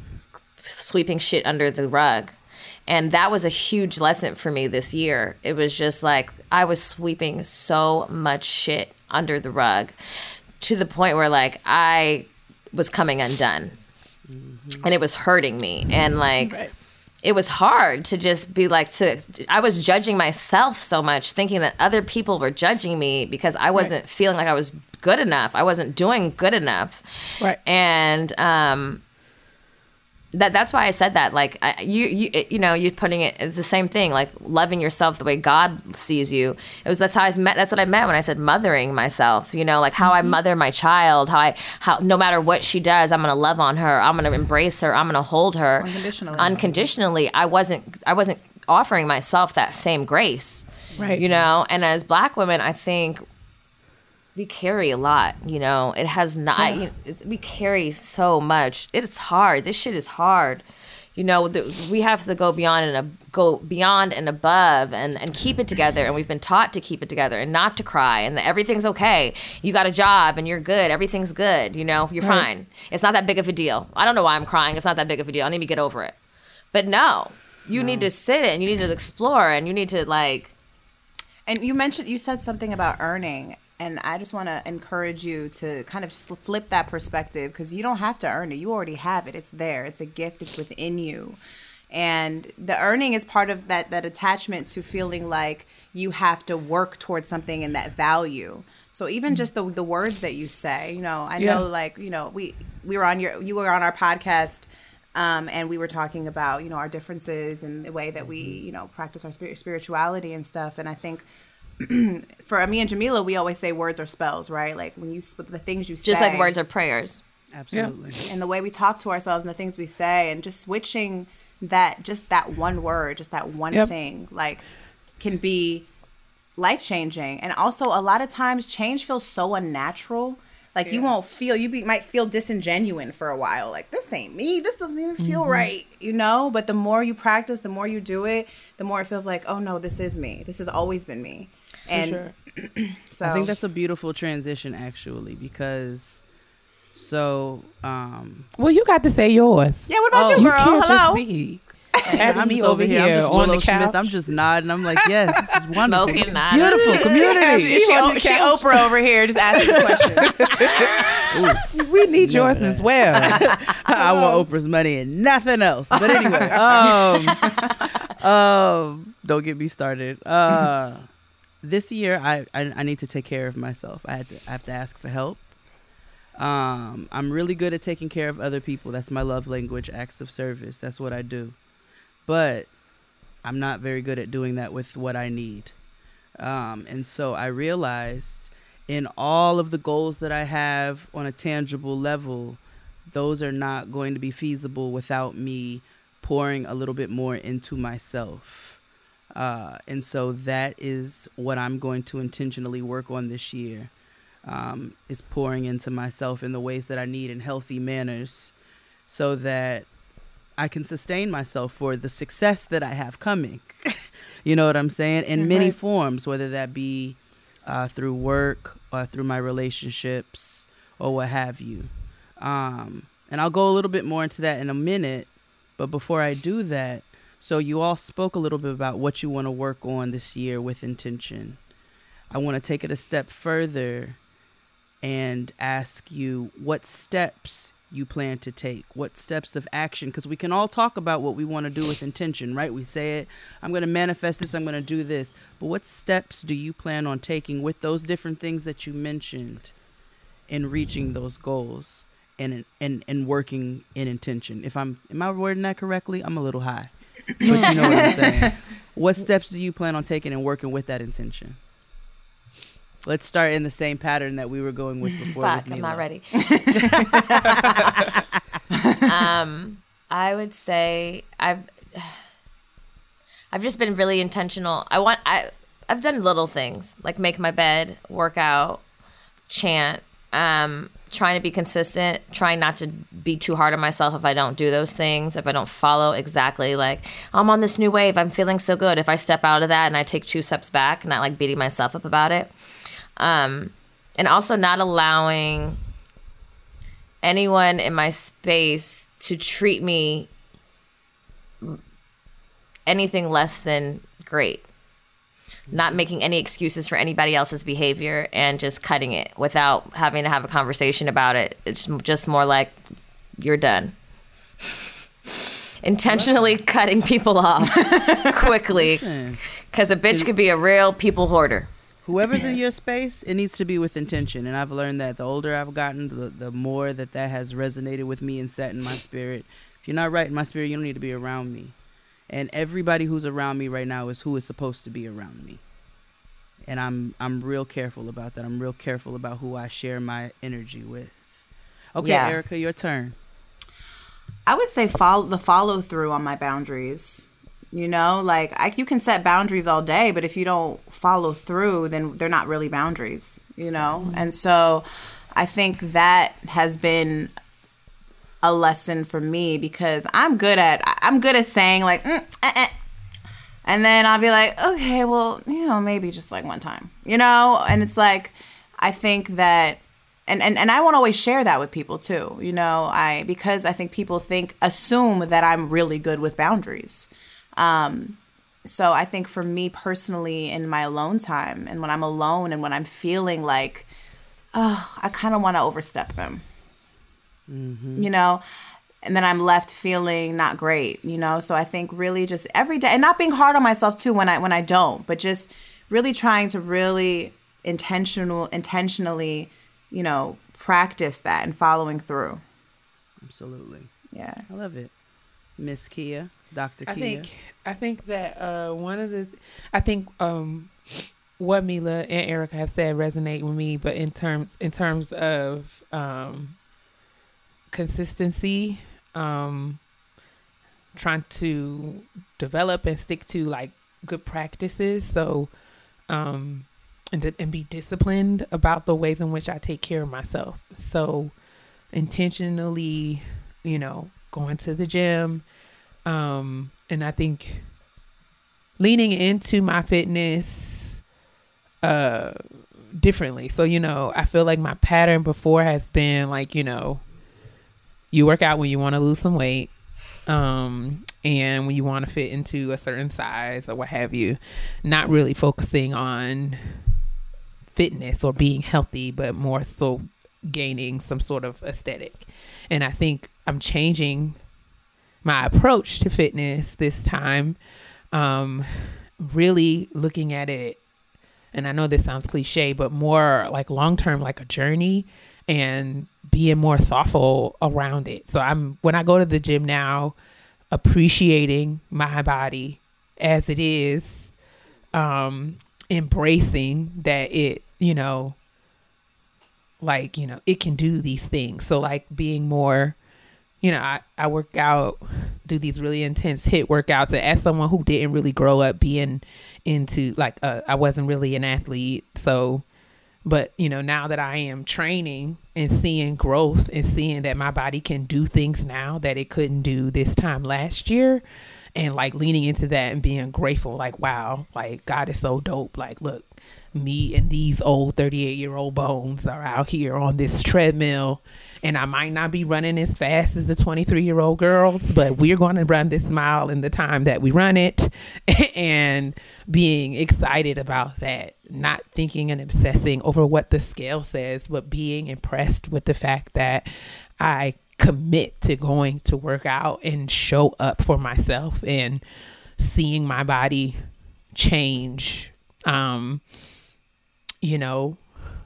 sweeping shit under the rug. And that was a huge lesson for me this year. It was just like I was sweeping so much shit under the rug to the point where like I was coming undone. And it was hurting me. And like Right. it was hard to just be like to I was judging myself so much thinking that other people were judging me because I wasn't feeling like I was good enough. I wasn't doing good enough. Right. And um that that's why I said that. Like I, you, you, you know, you're putting it. It's the same thing. Like loving yourself the way God sees you. It was that's how I met. That's what I meant when I said mothering myself. You know, like how I mm-hmm. mother my child. How I how no matter what she does, I'm gonna love on her. I'm gonna mm-hmm. embrace her. I'm gonna hold her Unconditionally. Unconditionally. I wasn't. I wasn't offering myself that same grace. Right. You know, and as Black women, I think we carry a lot you know? It has not you know, it's, we carry so much. It's hard. This shit is hard. You know the, we have to go beyond and ab- go beyond and above and and keep it together. And we've been taught to keep it together and not to cry and that everything's okay. You got a job and you're good. Everything's good you know? You're fine. It's not that big of a deal. I don't know why i'm crying. It's not that big of a deal. I need to get over it. But no you need to sit and you need to explore and you need to like And you mentioned you said something about earning, and I just want to encourage you to kind of just flip that perspective because you don't have to earn it. You already have it. It's there. It's a gift. It's within you. And the earning is part of that that attachment to feeling like you have to work towards something and that value. So even just the the words that you say, you know, I Yeah. know like, you know, we we were on your you were on our podcast um, and we were talking about you know our differences and the way that we you know practice our spirituality and stuff and i think [CLEARS THROAT] for me and jamila we always say words are spells right? Like when you the things you say Just like words are prayers. Absolutely. and the way we talk to ourselves and the things we say and just switching that just that one word just that one Yep. thing like can be life changing and also a lot of times change feels so unnatural. Like you won't feel you be, might feel disingenuous for a while. Like this ain't me. This doesn't even feel Mm-hmm. right you know? But the more you practice the more you do it the more it feels like oh no this is me. This has always been me and sure. [CLEARS THROAT] so I think that's a beautiful transition actually because so um Well, you got to say yours. yeah what about Oh, you You girl can't hello just be [LAUGHS] I'm me just over I'm here on the couch. Smith. I'm just nodding. I'm like, yes, this is [LAUGHS] wonderful. Smoking, nodding. beautiful [LAUGHS] community. she, on the she. Oprah over here just asking questions. we need yours as well. I want Oprah's money and nothing else. But anyway, um, um, don't get me started. Uh, this year, I, I I need to take care of myself. I had to I have to ask for help. Um, I'm really good at taking care of other people. That's my love language, acts of service. That's what I do. But I'm not very good at doing that with what I need. Um, and so I realized in all of the goals that I have on a tangible level, those are not going to be feasible without me pouring a little bit more into myself. Uh, and so that is what I'm going to intentionally work on this year. Um, is pouring into myself in the ways that I need in healthy manners, so that I can sustain myself for the success that I have coming. [LAUGHS] you know what I'm saying? In many forms, whether that be uh, through work or through my relationships or what have you. Um, and I'll go a little bit more into that in a minute. But before I do that, so you all spoke a little bit about what you want to work on this year with intention. I want to take it a step further and ask you what steps you plan to take, what steps of action, because we can all talk about what we want to do with intention, right? We say it, I'm going to manifest this, I'm going to do this. But what steps do you plan on taking with those different things that you mentioned in reaching those goals and and and working in intention? If I'm am I wording that correctly? I'm a little high. But you know what I'm saying. [LAUGHS] What steps do you plan on taking and working with that intention? Let's start in the same pattern that we were going with before. Fuck, with I'm not ready. [LAUGHS] um, I would say I've I've just been really intentional. I want I I've done little things like make my bed, work out, chant, um, trying to be consistent, trying not to be too hard on myself if I don't do those things, if I don't follow exactly like I'm on this new wave, I'm feeling so good. If I step out of that and I take two steps back, not like beating myself up about it. Um, and also not allowing anyone in my space to treat me anything less than great. Not making any excuses for anybody else's behavior and just cutting it without having to have a conversation about it. It's just more like you're done. Intentionally cutting people off [LAUGHS] quickly because a bitch could be a real people hoarder. Whoever's in your space, it needs to be with intention. And I've learned that the older I've gotten, the, the more that that has resonated with me and set in my spirit. If you're not right in my spirit, you don't need to be around me. And everybody who's around me right now is who is supposed to be around me. And I'm I'm real careful about that. I'm real careful about who I share my energy with. Okay, Yeah. Erica, your turn. I would say follow the follow through on my boundaries. You know, like I, you can set boundaries all day, but if you don't follow through, then they're not really boundaries. You know, and so I think that has been a lesson for me because I'm good at I'm good at saying like, mm, eh, eh. and then I'll be like, okay, well, you know, maybe just like one time, you know, and it's like I think that and, and and I won't always share that with people too. You know, I because I think people think assume that I'm really good with boundaries. Um so I think for me personally, in my alone time, and when I'm alone, and when I'm feeling like, oh, I kind of want to overstep them, you know, and then I'm left feeling not great, you know. So I think really just every day, and not being hard on myself too when I when I don't, but just really trying to really intentional intentionally, you know, practice that and following through. Absolutely. Yeah. I love it. Miss Kia, Dr. Kia. I think I think that uh, one of the I think um, what Mila and Erica have said resonate with me, but in terms in terms of um, consistency, um, trying to develop and stick to like good practices, so um, and and be disciplined about the ways in which I take care of myself. So intentionally, you know, going to the gym, um, and I think leaning into my fitness uh differently. So, you know, I feel like my pattern before has been like, you know, you work out when you want to lose some weight. Um and when you want to fit into a certain size or what have you, not really focusing on fitness or being healthy, but more so gaining some sort of aesthetic. And I think I'm changing my approach to fitness this time, um, really looking at it. And I know this sounds cliche, but more like long term, like a journey and being more thoughtful around it. So I'm, when I go to the gym now, appreciating my body as it is, um, embracing that it, you know, like, you know, it can do these things. So like being more, you know, I, I work out, do these really intense HIIT workouts. And as someone who didn't really grow up being into like, uh, I wasn't really an athlete. So, but you know, now that I am training and seeing growth and seeing that my body can do things now that it couldn't do this time last year, and like leaning into that and being grateful, like, wow, like God is so dope. Like, look, me and these old 38 year old bones are out here on this treadmill and I might not be running as fast as the 23 year old girls, but we're going to run this mile in the time that we run it [LAUGHS] and being excited about that, not thinking and obsessing over what the scale says, but being impressed with the fact that I commit to going to work out and show up for myself and seeing my body change. Um, you know,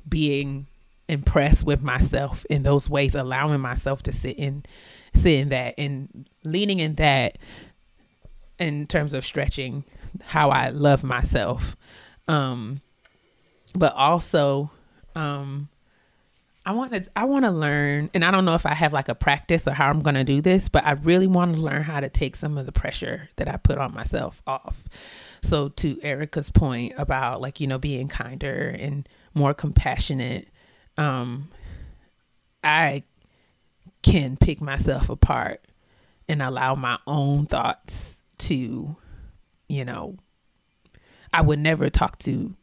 being impressed with myself in those ways, allowing myself to sit in sit in that and leaning in that in terms of stretching how I love myself. Um but also um I want to I want to learn and I don't know if I have like a practice or how I'm going to do this, but I really want to learn how to take some of the pressure that I put on myself off. So to Erica's point about like, you know, being kinder and more compassionate, um I can pick myself apart and allow my own thoughts to, you know, I would never talk to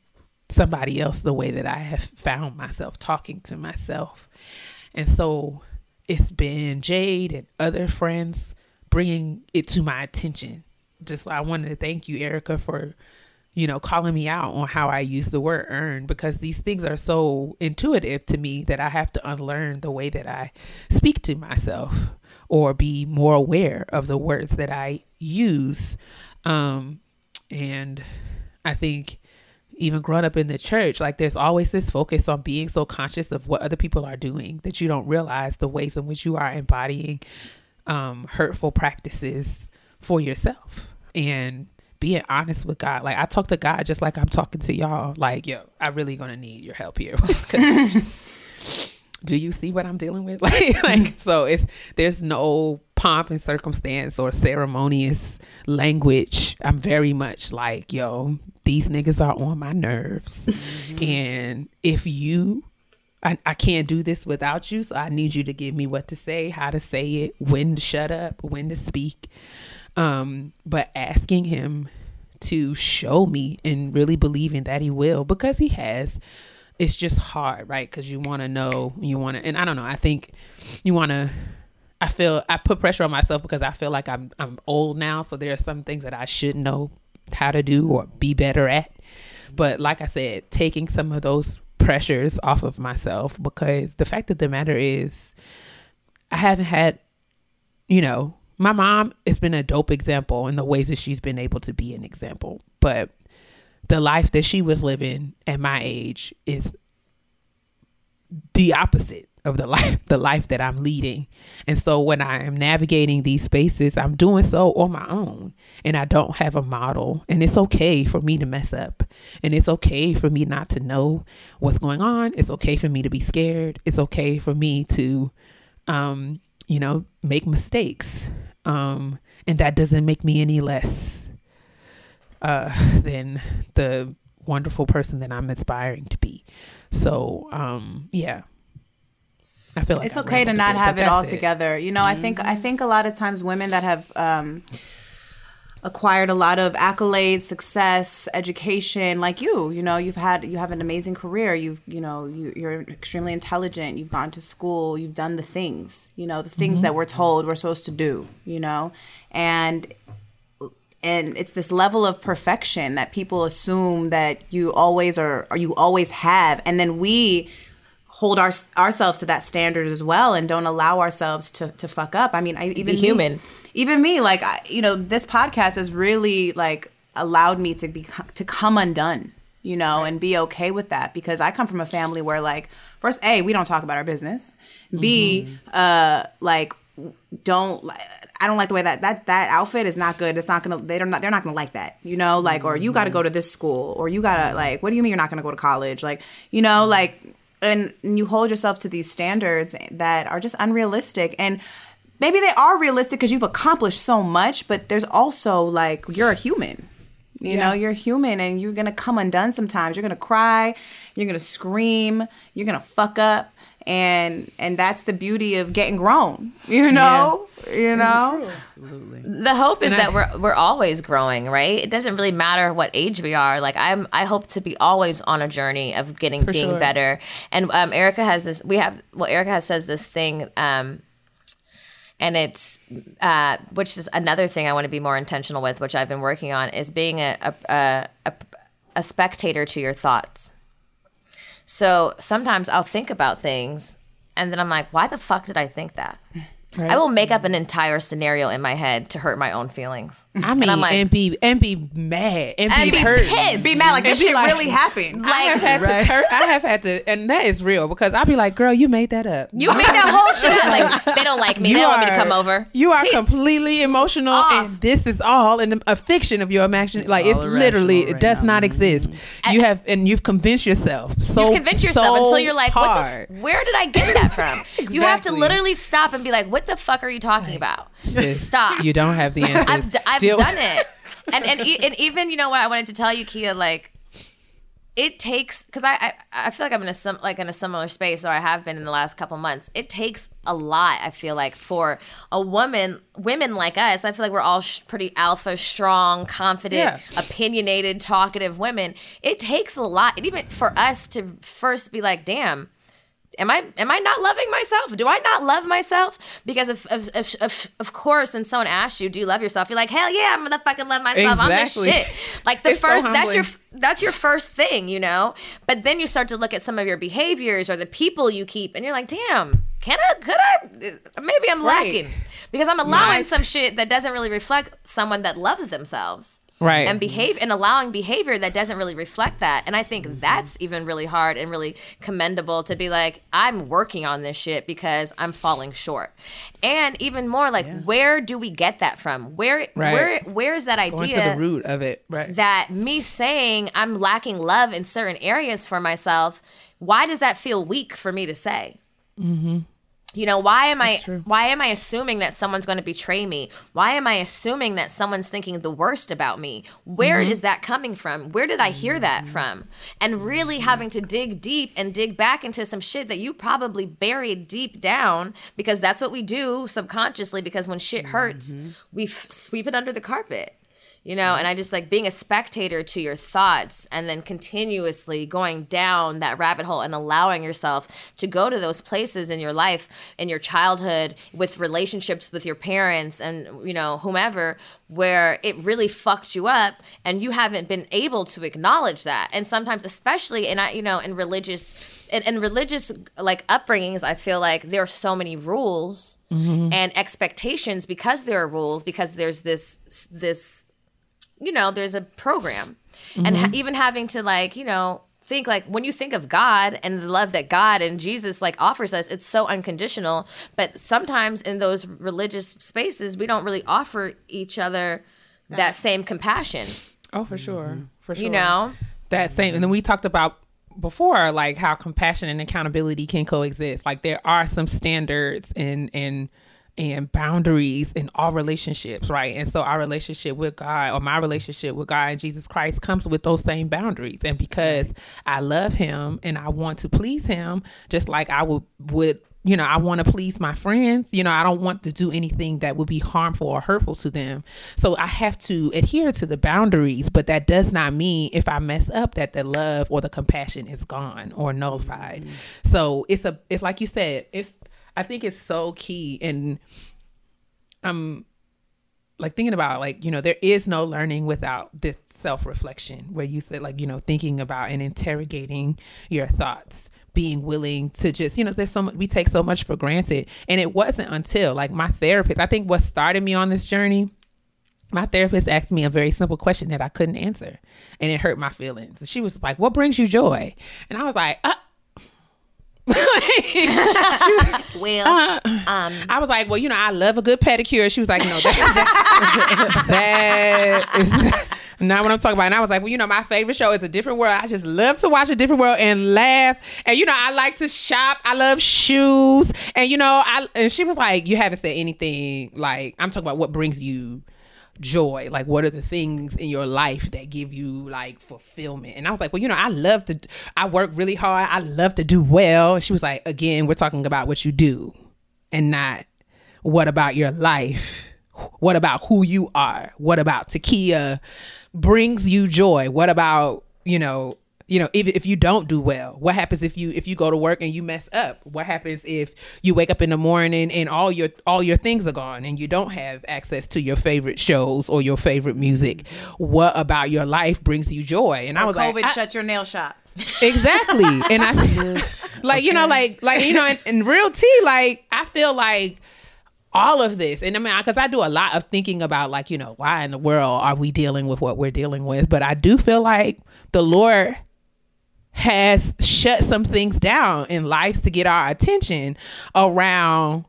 somebody else the way that I have found myself talking to myself. And so it's been Jade and other friends bringing it to my attention. Just I wanted to thank you, Erica, for you know calling me out on how I use the word earn because these things are so intuitive to me that I have to unlearn the way that I speak to myself or be more aware of the words that I use. Um, and I think even growing up in the church, like there's always this focus on being so conscious of what other people are doing that you don't realize the ways in which you are embodying um, hurtful practices for yourself and being honest with God. Like I talk to God just like I'm talking to y'all. Like, yo, I really gonna need your help here. [LAUGHS] do you see what I'm dealing with? [LAUGHS] Like, like so it's there's no pomp and circumstance or ceremonious language. I'm very much like, yo, these niggas are on my nerves. And if you I, I can't do this without you, so I need you to give me what to say, how to say it, when to shut up, when to speak. Um, but asking him to show me and really believing that he will because he has it's just hard right because you want to know you want to and i don't know i think you want to i feel i put pressure on myself because i feel like i'm i'm old now so there are some things that i should know how to do or be better at. But like I said, taking some of those pressures off of myself because the fact of the matter is, I haven't had, you know, my mom has been a dope example in the ways that she's been able to be an example. But the life that she was living at my age is the opposite of the [LAUGHS] life the life that I'm leading. And so when I am navigating these spaces, I'm doing so on my own and I don't have a model. And it's okay for me to mess up. And it's okay for me not to know what's going on. It's okay for me to be scared. It's okay for me to um, you know, make mistakes. Um, and that doesn't make me any less uh than the wonderful person that I'm aspiring to be. So, um, yeah. I feel like it's I okay to not have it all that's together. You know, I think I think a lot of times women that have um, acquired a lot of accolades, success, education, like you, you know, you've had you have an amazing career. You've you know you, you're extremely intelligent. You've gone to school. You've done the things. You know, the things that we're told we're supposed to do. You know, and and it's this level of perfection that people assume that you always are or you always have and then we hold our, ourselves to that standard as well and don't allow ourselves to, to fuck up i mean I, even me- human. even me like I, you know this podcast has really like allowed me to be to come undone you know and be okay with that because i come from a family where like first a we don't talk about our business b mm-hmm. uh like don't I don't like the way that that that outfit is not good. It's not gonna they're not they're not gonna like that. You know, like or you got to mm-hmm. go to this school or you gotta like what do you mean you're not gonna go to college? Like you know mm-hmm. like and, you hold yourself to these standards that are just unrealistic and maybe they are realistic because you've accomplished so much, but there's also like you're a human. You know, you're human and you're gonna come undone sometimes. You're gonna cry, you're gonna scream, you're gonna fuck up. And and that's the beauty of getting grown, [LAUGHS] you know, you know. Absolutely. the hope is And I- that we're we're always growing, right? It doesn't really matter what age we are. Like I'm, I hope to be always on a journey of getting being sure. better. And um, Erica has this. We have well, Erica has says this thing. Um, and it's uh, which is another thing I want to be more intentional with, which I've been working on, is being a a, a, a, a spectator to your thoughts. So sometimes I'll think about things, and then I'm like, why the fuck did I think that? Right. I will make up an entire scenario in my head to hurt my own feelings. I mean, I'm like- and be and be mad and, And be, be hurt, pissed. Be mad like And this be shit like- really happened. I have had Right. to. Cur- I have had to, and that is real because I'll be like, "Girl, you made that up. You made that whole shit up. Like they don't like me. they don't want me to come over. You are completely emotional, Off. and this is all in a fiction of your imagination. Like it's literally, irrational it does now. not exist. Mm-hmm. You have, and you've convinced yourself. So You've convinced yourself so until you're like, what the f- where did I get that from? [LAUGHS] You have to literally stop and be like, what the fuck are you talking about? [LAUGHS] Stop. You don't have the answer. I've, d- I've Deal- done it. And, and, e- and even, you know what, I wanted to tell you, Kia, like, it takes because I, I I feel like I'm in a sim, like in a similar space or I have been in the last couple months. It takes a lot. I feel like for a woman, women like us, I feel like we're all sh- pretty alpha, strong, confident, Yeah. opinionated, talkative women. It takes a lot, and even for us to first be like, damn. Am I am I not loving myself? Do I not love myself? Because of of, of, of, of course, when someone asks you, "Do you love yourself?" You're like, "Hell yeah, I'm gonna fucking love myself. Exactly. I'm the shit." Like the It's so first, that's your that's your first thing, you know. But then you start to look at some of your behaviors or the people you keep, and you're like, damn, can I? Could I? Maybe I'm Right. lacking because I'm allowing My- some shit that doesn't really reflect someone that loves themselves. Right. And behave and allowing behavior that doesn't really reflect that. And I think Mm-hmm. that's even really hard and really commendable to be like, I'm working on this shit because I'm falling short. And even more like, where do we get that from? Where Right. where where is that Going idea? to the root of it, right? that me saying I'm lacking love in certain areas for myself, why does that feel weak for me to say? Mm-hmm. You know, why am I why am I assuming that someone's going to betray me? Why am I assuming that someone's thinking the worst about me? Where mm-hmm. is that coming from? Where did I hear that mm-hmm. from? And really having to dig deep and dig back into some shit that you probably buried deep down because that's what we do subconsciously because when shit hurts, mm-hmm. we f- sweep it under the carpet you know mm-hmm. and i just like being a spectator to your thoughts and then continuously going down that rabbit hole and allowing yourself to go to those places in your life in your childhood with relationships with your parents and you know whomever where it really fucked you up and you haven't been able to acknowledge that. And sometimes especially in I you know in religious in, in religious like upbringings i feel like there are so many rules mm-hmm. and expectations because there are rules because there's this this you know there's a program. And ha- mm-hmm. even having to like you know think like when you think of god and the love that god and jesus like offers us it's so unconditional. But sometimes in those religious spaces we don't really offer each other that same compassion. Oh, for sure. Mm-hmm. For sure. you know? That same and then we talked about before like how compassion and accountability can coexist. Like there are some standards and and and boundaries in all relationships right and so our relationship with god or my relationship with god and jesus christ comes with those same boundaries and because i love him and i want to please him just like i would would you know, I want to please my friends. You know, I don't want to do anything that would be harmful or hurtful to them. So I have to adhere to the boundaries, but that does not mean if I mess up that the love or the compassion is gone or nullified. Mm-hmm. So it's a it's like you said, it's I think it's so key and I'm like thinking about like, you know, there is no learning without this self-reflection where you said like, you know, thinking about and interrogating your thoughts being willing to just you know there's so much we take so much for granted. And it wasn't until like my therapist i think what started me on this journey my therapist asked me a very simple question that i couldn't answer. And it hurt my feelings. She was like what brings you joy? And i was like uh, [LAUGHS] Well, uh, I was like, well, you know, I love a good pedicure. She was like, no, that, [LAUGHS] that is not what I'm talking about. And I was like, well, you know, my favorite show is A Different World. I just love to watch A Different World and laugh. And, you know, I like to shop. I love shoes. And, you know, I, and she was like, you haven't said anything like, I'm talking about what brings you joy? Like what are the things in your life that give you like fulfillment? And i was like well you know i love to i work really hard. I love to do well. And she was like again we're talking about what you do and not what about your life. What about who you are? What about takia brings you joy? What about you know you know if, if you don't do well what happens if you if you go to work and you mess up? What happens if you wake up in the morning and all your all your things are gone and you don't have access to your favorite shows or your favorite music? What about your life brings you joy? And i was COVID like I- shut your nail shop. exactly. [LAUGHS] And i [LAUGHS] like you know like like you know in, in real tea like i feel like all of this and i mean because i do a lot of thinking about like you know why in the world are we dealing with what we're dealing with? But i do feel like the lord has shut some things down in life to get our attention around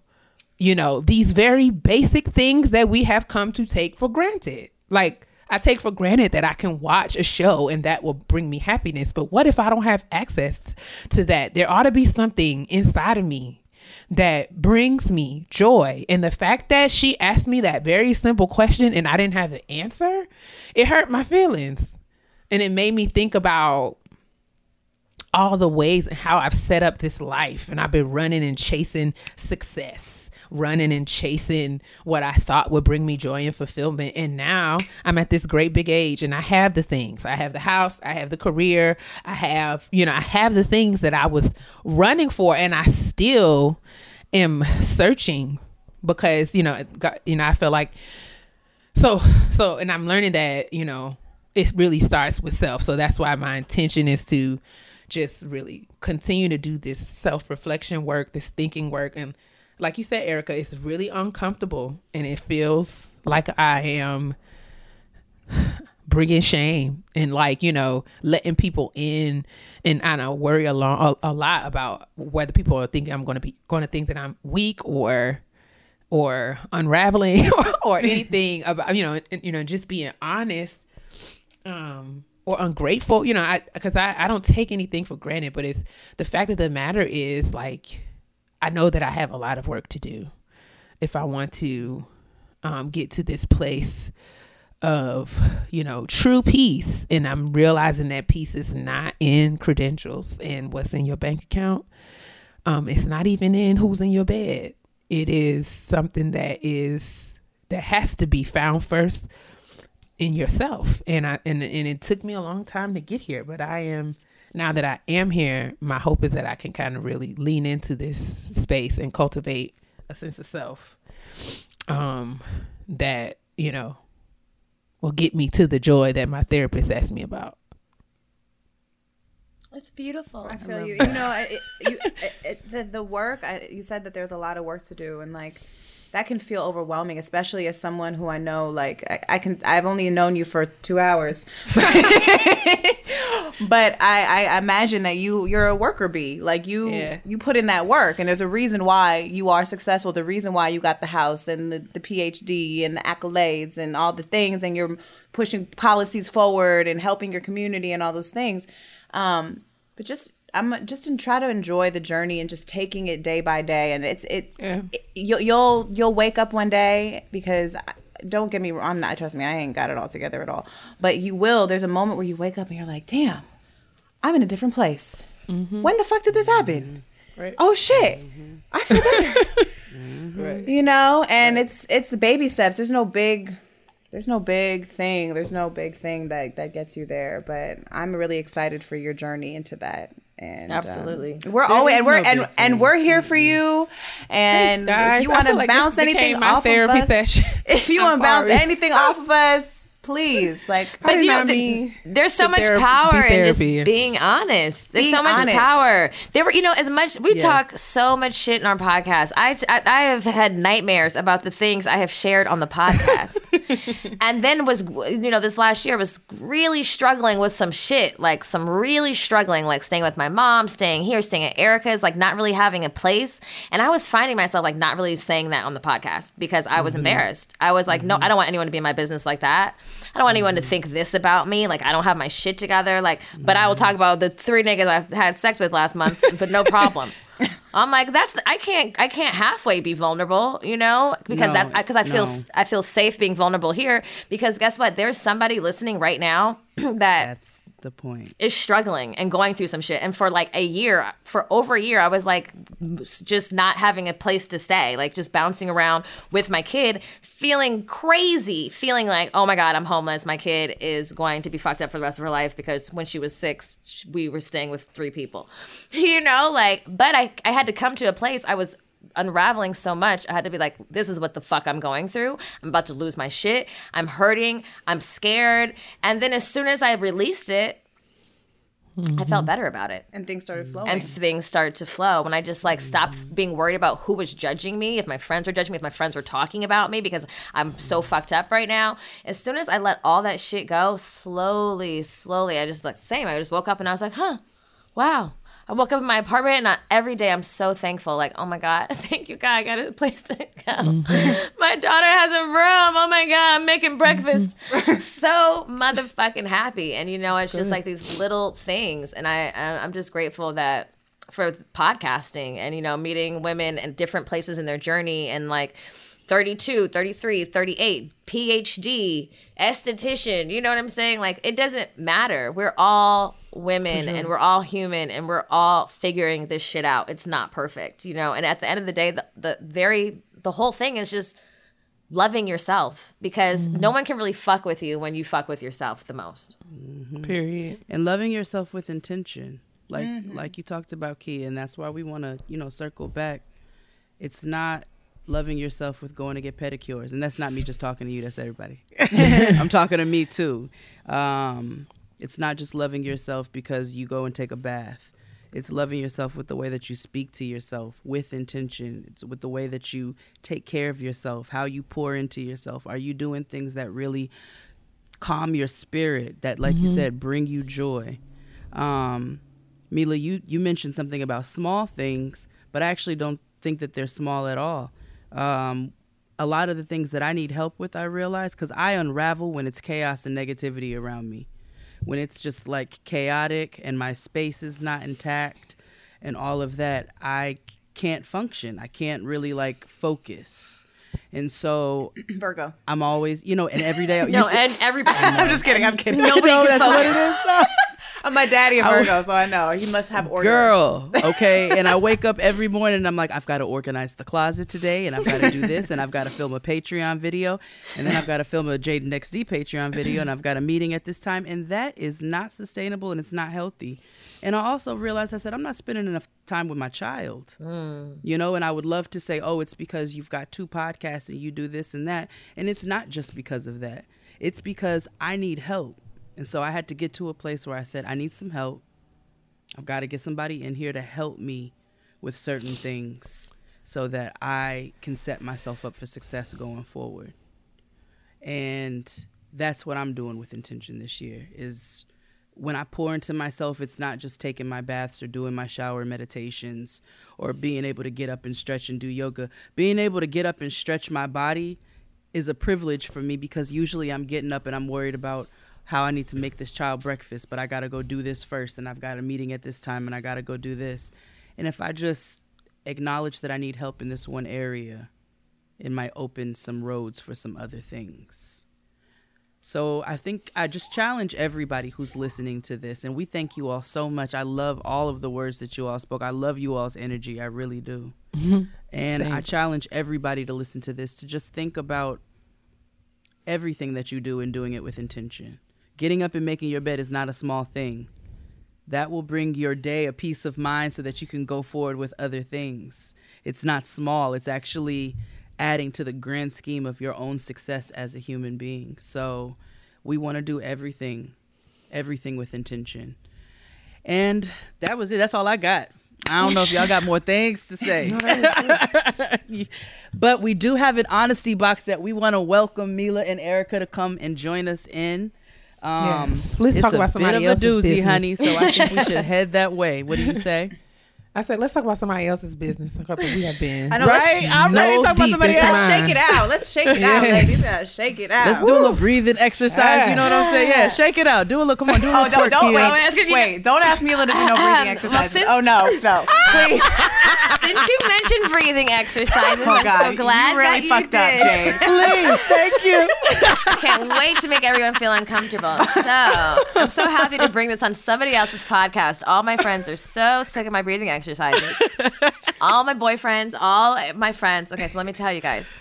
you know these very basic things that we have come to take for granted. Like i take for granted that i can watch a show and that will bring me happiness but what if i don't have access to that? There ought to be something inside of me that brings me joy. And the fact that she asked me that very simple question and i didn't have the answer it hurt my feelings. And it made me think about all the ways and how I've set up this life and I've been running and chasing success, running and chasing what I thought would bring me joy and fulfillment. And now I'm at this great big age and I have the things. I have the house, I have the career, I have, you know, I have the things that I was running for and I still am searching because, you know, got, you know, I feel like so so and i'm learning that you know it really starts with self so that's why my intention is to just really continue to do this self-reflection work this thinking work. And like you said erica it's really uncomfortable and it feels like i am [SIGHS] bringing shame and like you know letting people in. And i don't know worry a lot a, a lot about whether people are thinking i'm going to be going to think that i'm weak or or unraveling [LAUGHS] or, or [LAUGHS] anything about you know you know just being honest um or ungrateful you know i because I, I don't take anything for granted but it's the fact of the matter is like i know that i have a lot of work to do if i want to um get to this place of you know true peace. And i'm realizing that peace is not in credentials and what's in your bank account. Um it's not even in who's in your bed. It is something that is that has to be found first in yourself. And I and and it took me a long time to get here, but I am now that I am here, my hope is that I can kind of really lean into this space and cultivate a sense of self um that, you know, will get me to the joy that my therapist asked me about. It's beautiful. I feel you. You know, it, you, it, it, the the work. I, you said that there's a lot of work to do, and like that can feel overwhelming, especially as someone who I know. Like I, I can, I've only known you for two hours, [LAUGHS] but I, I imagine that you you're a worker bee. Like you Yeah. you put in that work, and there's a reason why you are successful. The reason why you got the house and the, the PhD and the accolades and all the things, and you're pushing policies forward and helping your community and all those things. Um, but just I'm just to try to enjoy the journey and just taking it day by day. And it's it, Yeah. it- you'll you'll you'll wake up one day because. I, don't get me wrong. I'm not. Trust me. I ain't got it all together at all. But you will. There's a moment where you wake up and you're like, "Damn, I'm in a different place. Mm-hmm. When the fuck did this happen? Mm-hmm. Right. Oh shit, mm-hmm. I feel better." [LAUGHS] Right. you know and it's it's the baby steps there's no big there's no big thing there's no big thing that that gets you there but i'm really excited for your journey into that and um, Absolutely. we're always and we're no and, and we're here for you and guys. if you want to like bounce anything my off therapy of us session. [LAUGHS] if you want to bounce anything off of us please like But you know, not th- me there's so much therapy- power be in just being honest. There's Being so much honest. power. There were, you know, as much we Yes. talk so much shit in our podcast. I, I I have had nightmares about the things I have shared on the podcast, [LAUGHS] and then was you know this last year was really struggling with some shit, like some really struggling, like staying with my mom, staying here, staying at Erica's, like not really having a place, and I was finding myself like not really saying that on the podcast because I was embarrassed. I was like, no, I don't want anyone to be in my business like that. I don't want anyone to mm-hmm. think this about me. Like I don't have my shit together. Like, but I will talk mm-hmm. about the three niggas I had sex with last month, but no problem. [LAUGHS] I'm like, that's I can't I can't halfway be vulnerable, you know, because No, that because I feel no. I feel safe being vulnerable here. Because guess what? There's somebody listening right now [CLEARS THROAT] that That's the point. is struggling and going through some shit. And for like a year, for over a year, I was like just not having a place to stay, like just bouncing around with my kid, feeling crazy, feeling like, oh my God, I'm homeless. My kid is going to be fucked up for the rest of her life because when she was six, we were staying with three people, [LAUGHS] you know, like, but I, I had to come to a place I was unraveling so much i had to be like this is what the fuck i'm going through i'm about to lose my shit i'm hurting i'm scared and then as soon as i released it I felt mm-hmm. better about it. and things started mm-hmm. flowing And things started to flow when I just like stopped being worried about who was judging me, if my friends were judging me, if my friends were talking about me because I'm so fucked up right now. As soon as I let all that shit go, slowly, slowly, I just like same. I just woke up and I was like, huh, wow. I woke up in my apartment and I, every day I'm so thankful. Like, oh my God, [LAUGHS] thank you, God. I got a place to go. Mm-hmm. My daughter has a room. Oh my God, I'm making mm-hmm. breakfast. [LAUGHS] so motherfucking happy. And you know, it's just like these little things. And I, I- I'm just grateful that for podcasting and, you know, meeting women in different places in their journey and like, 32, 33, 38, PhD, esthetician, you know what I'm saying? Like it doesn't matter. We're all women and we're all human and we're all figuring this shit out. It's not perfect, you know? And at the end of the day, the, the very the whole thing is just loving yourself because no one can really fuck with you when you fuck with yourself the most. Period. and loving yourself with intention like Mm-hmm. like you talked about key and that's why we want to you know circle back it's not loving yourself with going to get pedicures. And that's not me just talking to you that's everybody. [LAUGHS] [LAUGHS] I'm talking to me too. Um, it's not just loving yourself because you go and take a bath. It's loving yourself with the way that you speak to yourself with intention. It's with the way that you take care of yourself how you pour into yourself. Are you doing things that really calm your spirit that like you said bring you joy? Um mila you you mentioned something about small things but i actually don't think that they're small at all um a lot of the things that i need help with i realize because i unravel when it's chaos and negativity around me. When it's just like chaotic and my space is not intact and all of that I can't function. I can't really like focus. And so [CLEARS THROAT] virgo. I'm always you know and every day [LAUGHS] No, said- and everybody [LAUGHS] [LAUGHS] i'm just kidding. i'm kidding. Nobody can focus. I'm my daddy of Virgo, so I know he must have order. Girl, [LAUGHS] okay. And I wake up every morning and I'm like, I've got to organize the closet today and I've got to do this and I've got to film a Patreon video and then I've got to film a Jaden XD Patreon video and I've got a meeting at this time. And that is not sustainable and it's not healthy. And I also realized I said, I'm not spending enough time with my child. Mm. You know, and I would love to say, oh, it's because you've got two podcasts and you do this and that. And it's not just because of that, it's because I need help. And so I had to get to a place where I said, I need some help. I've got to get somebody in here to help me with certain things so that I can set myself up for success going forward. And that's what I'm doing with intention this year is when I pour into myself, it's not just taking my baths or doing my shower meditations or being able to get up and stretch and do yoga. Being able to get up and stretch my body is a privilege for me because usually I'm getting up and I'm worried about how I need to make this child breakfast, but I got to go do this first and I've got a meeting at this time and I got to go do this. And if I just acknowledge that I need help in this one area, it might open some roads for some other things. So I think I just challenge everybody who's listening to this, and we thank you all so much. I love all of the words that you all spoke. I love you all's energy. I really do. [LAUGHS] And I challenge everybody to listen to this to just think about everything that you do and doing it with intention. Getting up and making your bed is not a small thing. That will bring your day a peace of mind so that you can go forward with other things. It's not small, it's actually adding to the grand scheme of your own success as a human being. So we want to do everything, everything with intention. And that was it. That's all I got. I don't know if y'all got more things to say. [LAUGHS] [LAUGHS] but we do have an honesty box that we want to welcome Mila and Erica to come and join us in. Um, Yes. Let's talk a about somebody bit of a else's doozy, business. honey. So I think we [LAUGHS] should head that way. What do you say? I said, let's talk about somebody else's business. Because we have been. I know, let's- Right? I'm ready to nose talk about somebody else. Let's shake it out. Let's shake it out, ladies. Yeah, shake it out. Let's do a little breathing exercise. You know what I'm saying? Yeah, shake it out. Do a little. Come on, do a oh, little Oh, don't, don't here. I was wait. gonna- Wait, don't ask me Mila to do no um, breathing well, exercises. since- oh no, no, [LAUGHS] please. Since you mentioned breathing exercises, Oh I'm God, so glad you really that you fucked up, did. Jade. [LAUGHS] Please, thank you. I Can't wait to make everyone feel uncomfortable. So I'm so happy to bring this on somebody else's podcast. All my friends are so sick of my breathing exercises. All my boyfriends, all my friends. Okay, so let me tell you guys.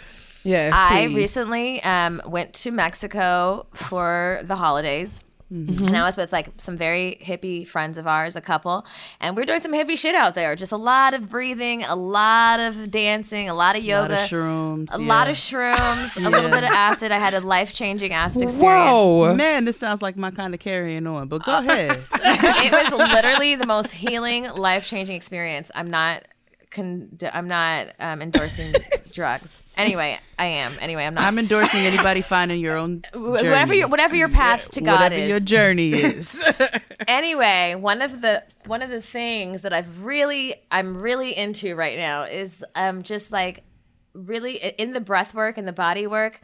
yes, I please. recently um, went to Mexico for the holidays. And I was with like some very hippie friends of ours, a couple, and we are doing some hippie shit out there. Just a lot of breathing, a lot of dancing, a lot of yoga, A lot of shrooms. a yeah. lot of shrooms, [LAUGHS] a little bit of acid. I had a life changing acid experience. Whoa. Man, this sounds like my kind of carrying on. But go ahead. [LAUGHS] it was literally the most healing, life changing experience. I'm not. Con- I'm not um, endorsing drugs. Anyway, I am. Anyway, I'm not. I'm endorsing anybody [LAUGHS] finding your own journey. whatever your whatever your path to God whatever is. your journey is. [LAUGHS] [LAUGHS] anyway, one of the one of the things that I've really I'm really into right now is um just like really in the breath work and the body work.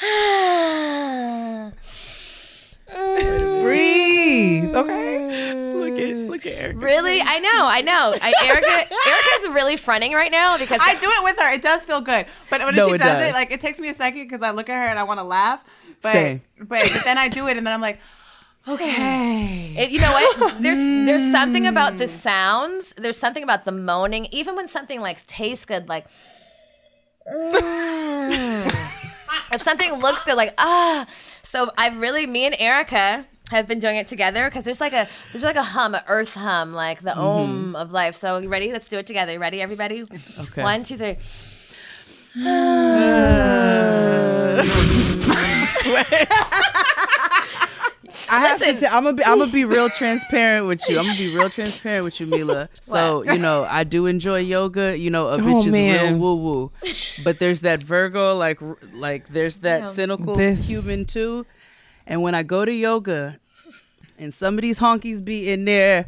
[SIGHS] [SIGHS] [SIGHS] breathe. Okay. look at look at Erica. Really, I know, I know. I, Erica, [LAUGHS] Erica's really fronting right now because I do it with her. It does feel good, but when No, she it does, does. it, like it takes me a second because I look at her and I want to laugh, but, Same. but but then I do it and then I'm like, [SIGHS] okay. It, you know what? There's there's something about the sounds. There's something about the moaning. Even when something like tastes good, like mm. [LAUGHS] [LAUGHS] if something looks good, like ah. So I really, me and Erica have been doing it together because there's like a there's like a hum, a earth hum, like the om of life. So you ready? Let's do it together. You ready, everybody? Okay. One, two, three. [SIGHS] [LAUGHS] [LAUGHS] I have to. Listen. T- I'm gonna be. I'm gonna be real [LAUGHS] transparent with you. I'm gonna be real transparent with you, Mila. [LAUGHS] So you know, I do enjoy yoga. You know, a bitch is real man. woo woo, but there's that Virgo, like like there's that cynical This- human too. And when I go to yoga, and some of these honkies be in there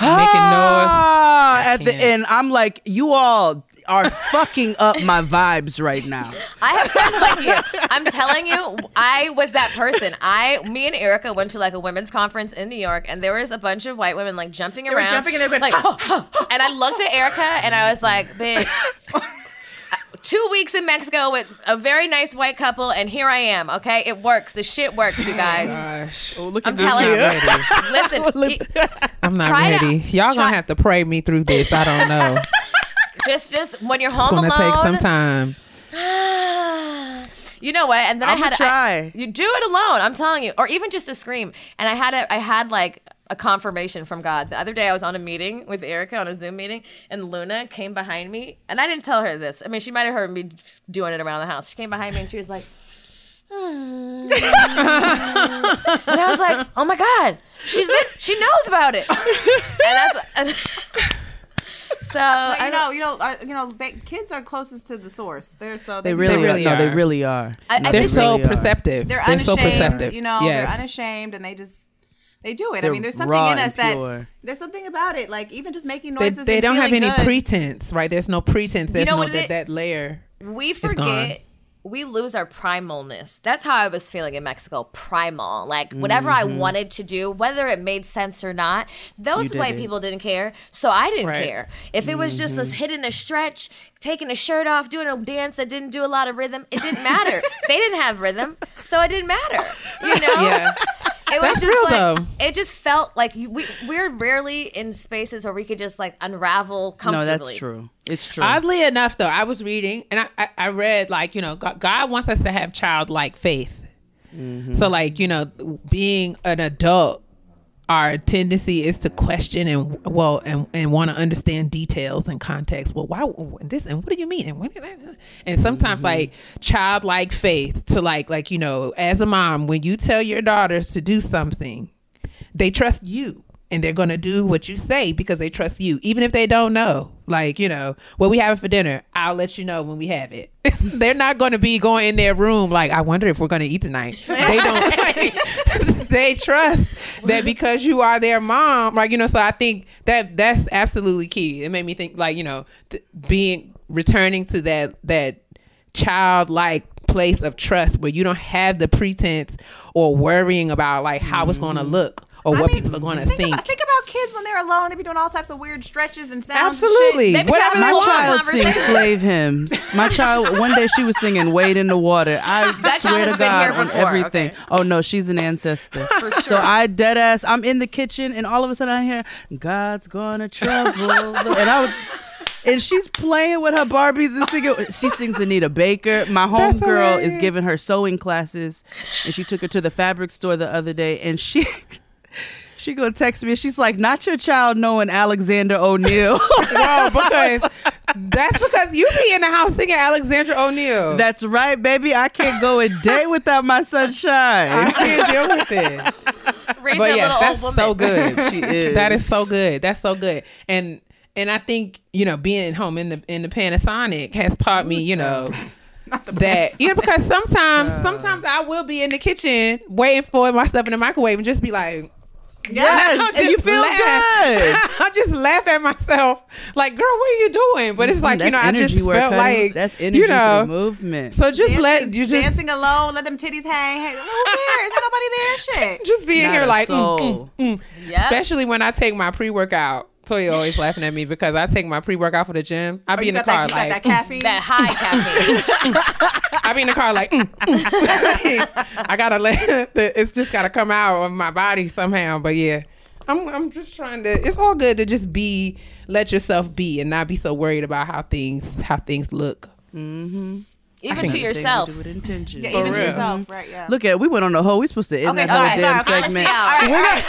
Making ah, at the can't. end, I'm like, you all are fucking up my vibes right now. [LAUGHS] I have friends like you. I'm telling you, I was that person. I, me and Erica went to like a women's conference in New York, and there was a bunch of white women like jumping were around, jumping and they were going, like, oh, oh, oh. and I looked at Erica and I was like, bitch. two weeks in Mexico with a very nice white couple, and here I am. Okay, it works. The shit works, you guys. Gosh, Oh, look at that. I'm telling you. Listen, [LAUGHS] y- I'm not ready. Y'all Try- gonna have to pray me through this. I don't know. [LAUGHS] just just when you're home It's home gonna alone. take some time. [SIGHS] You know what? And then I I'ma had try. I, you do it alone. I'm telling you, or even just to scream. And I had a, I had like a confirmation from God. The other day, I was on a meeting with Erica on a Zoom meeting, and Luna came behind me, and I didn't tell her this. I mean, she might have heard me doing it around the house. She came behind me and she was like. "Hmm." [LAUGHS] and I was like, "Oh my god, she's she knows about it," and that's and [LAUGHS] so [LAUGHS] But I you don't- know, you know, our, you know, ba- kids are closest to the source. They're so They really, really are. No, they really are. I- I No, They're they so really are. perceptive. They're They're, unashamed. so perceptive. You know, yes. they're unashamed, and they just they do it. They're I mean, there's something in us that pure. there's something about it. Like even just making noises. they and don't have any good. pretense, right? There's no pretense. There's know no what it that layer. we gone. forget we lose our primalness that's how i was feeling in mexico primal like whatever i mm-hmm. wanted to do whether it made sense or not those white it. people didn't care so i didn't Right. care if it was just us mm-hmm. hitting a stretch taking a shirt off doing a dance that didn't do a lot of rhythm it didn't matter [LAUGHS] they didn't have rhythm so it didn't matter you [LAUGHS] know Yeah. It That's just real, like though. it just felt like we, we're rarely in spaces where we could just like unravel comfortably. No, that's true. It's true. Oddly enough, though, I was reading and I, I, I read like you know God, God wants us to have childlike faith. Mm-hmm. So like you know, being an adult, our tendency is to question and well and and want to understand details and context. Well, why this and what do you mean and when did that? And sometimes mm-hmm. like childlike faith to like like you know, as a mom, when you tell your daughters to do something, they trust you and they're going to do what you say because they trust you even if they don't know. Like you know what we having for dinner i'll let you know when we have it. [LAUGHS] They're not going to be going in their room like i wonder if we're going to eat tonight. They don't [LAUGHS] [LAUGHS] they trust that because you are their mom like you know so i think that that's absolutely key. It made me think like you know th- being returning to that that childlike place of trust where you don't have the pretense or worrying about like how it's going to mm-hmm. look or I what mean, people are going to think. think. About, think about kids when they're alone. They be doing all types of weird stretches and sounds. Absolutely. And shit. They be Whatever My child sings slave hymns. My child, one day she was singing "Wade in the Water." I [LAUGHS] That swear to God on everything. okay. Oh no, she's an ancestor. So I dead ass. I'm in the kitchen, and all of a sudden I hear "God's gonna trouble," and I was. And she's playing with her Barbies and singing. She sings Anita Baker. My homegirl is giving her sewing classes, and she took her to the fabric store the other day, and she. [LAUGHS] She gonna text me she's like, "Not your child knowing Alexander O'Neal." [LAUGHS] Well, [LAUGHS] because that's because you be in the house singing Alexander O'Neal. That's right, baby. I can't go a day without my sunshine. I can't deal with it. [LAUGHS] Raise But that yes, that's old so good. She is. That is so good. That's so good. And and I think you know being home in the in the pandemic has taught me you know that you know because sometimes sometimes I will be in the kitchen waiting for my stuff in the microwave and just be like. Yes, I'll and you just feel laugh. good. [LAUGHS] I just laugh at myself, like, "Girl, what are you doing?" But it's like you That's know, I just felt honey. like that's energy you know. for the movement. So just Dancing, let you just dancing alone. Let them titties hang. Hey, who cares? Ain't nobody there. [LAUGHS] Shit. just be in Not here like, mm, mm, mm. Yep. especially when I take my pre workout. Toya always laughing at me because I take my pre workout for the gym. I Oh, be you in the car that, you got like, that caffeine. That high [LAUGHS] caffeine. I be in the car like, mm, mm. [LAUGHS] I gotta let [LAUGHS] the, it's just gotta come out of my body somehow. But yeah, I'm I'm just trying to. It's all good to just be, let yourself be, and not be so worried about how things how things look. Even to yourself. Do with intention. yeah, For even to yourself, right? Yeah. Look at we went on the whole. We supposed to end Okay, that whole sorry, damn sorry. segment. Honesty All hour. right,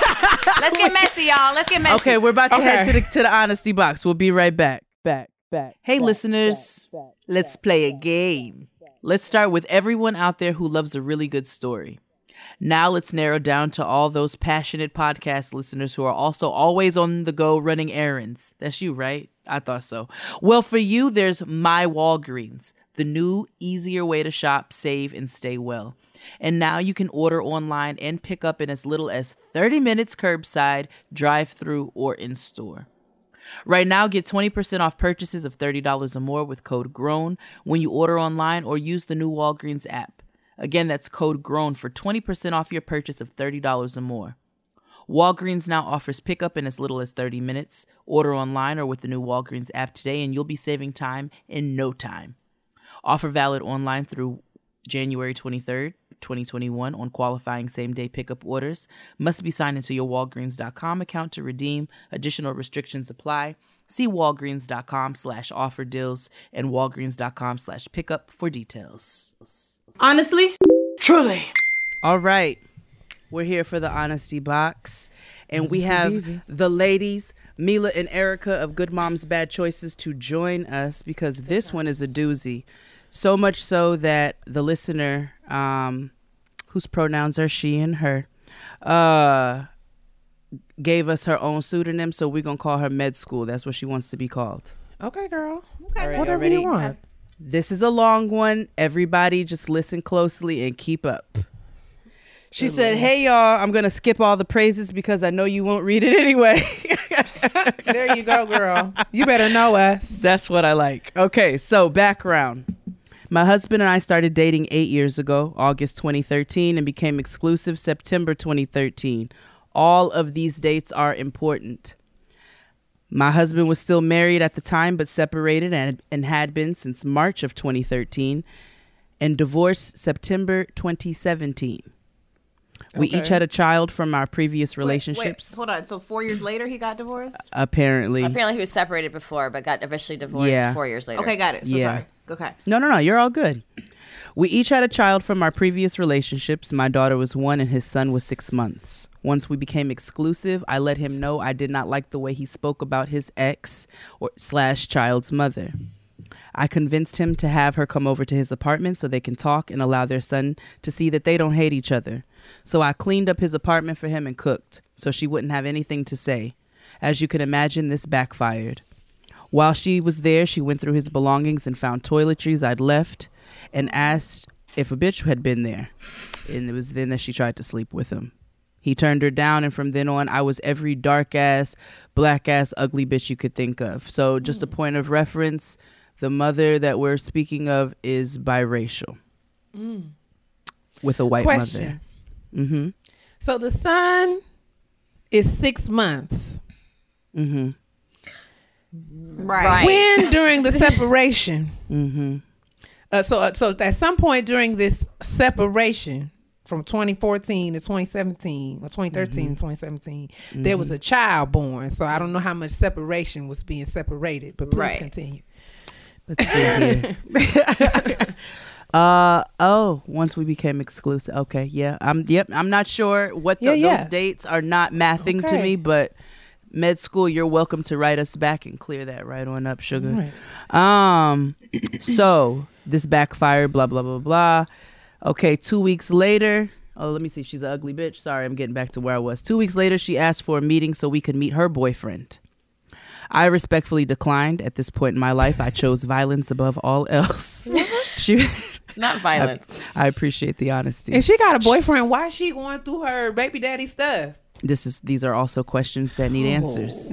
all right. Let's get messy, y'all. Let's get messy. Okay, we're about to head to the to the honesty box. We'll be right back. Back, back. Hey, listeners, let's play a game. Let's start with everyone out there who loves a really good story. Now let's narrow down to all those passionate podcast listeners who are also always on the go running errands. That's you, right? I thought so. Well, for you, there's My Walgreens, the new, easier way to shop, save, and stay well. And now you can order online and pick up in as little as 30 minutes curbside, drive through, or in store. Right now, get 20% off purchases of $30 or more with code GROWN when you order online or use the new Walgreens app. Again, that's code GROWN for 20% off your purchase of $30 or more. Walgreens now offers pickup in as little as 30 minutes. Order online or with the new Walgreens app today, and you'll be saving time in no time. Offer valid online through January 23rd, 2021 on qualifying same day pickup orders. Must be signed into your Walgreens.com account to redeem. Additional restrictions apply. See walgreens.com slash offer deals and walgreens.com slash pickup for details. Honestly, truly. All right. We're here for the honesty box. And we have the ladies, Mila and Erica of Good Moms Bad Choices, to join us because this one is a doozy. So much so that the listener, um, whose pronouns are she and her, uh, gave us her own pseudonym. So we're going to call her Med School. That's what she wants to be called. Okay, girl. All right, Whatever y'all you want. This is a long one. Everybody just listen closely and keep up. She said, Hey, y'all, I'm going to skip all the praises because I know you won't read it anyway. There you go, girl. You better know us. [LAUGHS] That's what I like. Okay, so background. My husband and I started dating eight years ago, August 2013, and became exclusive September 2013. All of these dates are important. My husband was still married at the time, but separated and, and had been since March of 2013, and divorced September 2017. We each had a child from our previous Wait, relationships. Wait, hold on. So four years later, he got divorced. apparently. Apparently, he was separated before, but got officially divorced Yeah. four years later. Okay, got it. So Yeah. sorry. Okay. No, no, no. You're all good. We each had a child from our previous relationships. My daughter was one and his son was six months. Once we became exclusive, I let him know I did not like the way he spoke about his ex or slash child's mother. I convinced him to have her come over to his apartment so they can talk and allow their son to see that they don't hate each other. So I cleaned up his apartment for him and cooked so she wouldn't have anything to say. As you can imagine, this backfired. While she was there, she went through his belongings and found toiletries I'd left and asked if a bitch had been there. And it was then that she tried to sleep with him. He turned her down, and from then on, I was every dark ass, black ass, ugly bitch you could think of. So, just a point of reference the mother that we're speaking of is biracial with a white Question. mother. Mm hmm. So the son is six months. Mm hmm. Right. Right. When [LAUGHS] during the separation? Mm hmm. Uh, so, uh, so at some point during this separation from 2014 to 2017 or 2013 to 2017, there was a child born. So I don't know how much separation was being separated, but please Right. continue. Let's see here. [LAUGHS] [LAUGHS] uh oh, once we became exclusive. Okay, yeah. I'm yep, I'm not sure what the, Yeah, yeah. those dates are not mathing to me, but med school, you're welcome to write us back and clear that right on up, sugar. Right. Um [CLEARS THROAT] so this backfired, blah blah blah blah. Okay, two weeks later. Oh, let me see. She's an ugly bitch. Sorry, I'm getting back to where I was. Two weeks later, she asked for a meeting so we could meet her boyfriend. I respectfully declined. At this point in my life, I chose violence above all else. [LAUGHS] [LAUGHS] she, Not violent. I appreciate the honesty. If she got a boyfriend, why is she going through her baby daddy stuff? This is these are also questions that need Oh. answers.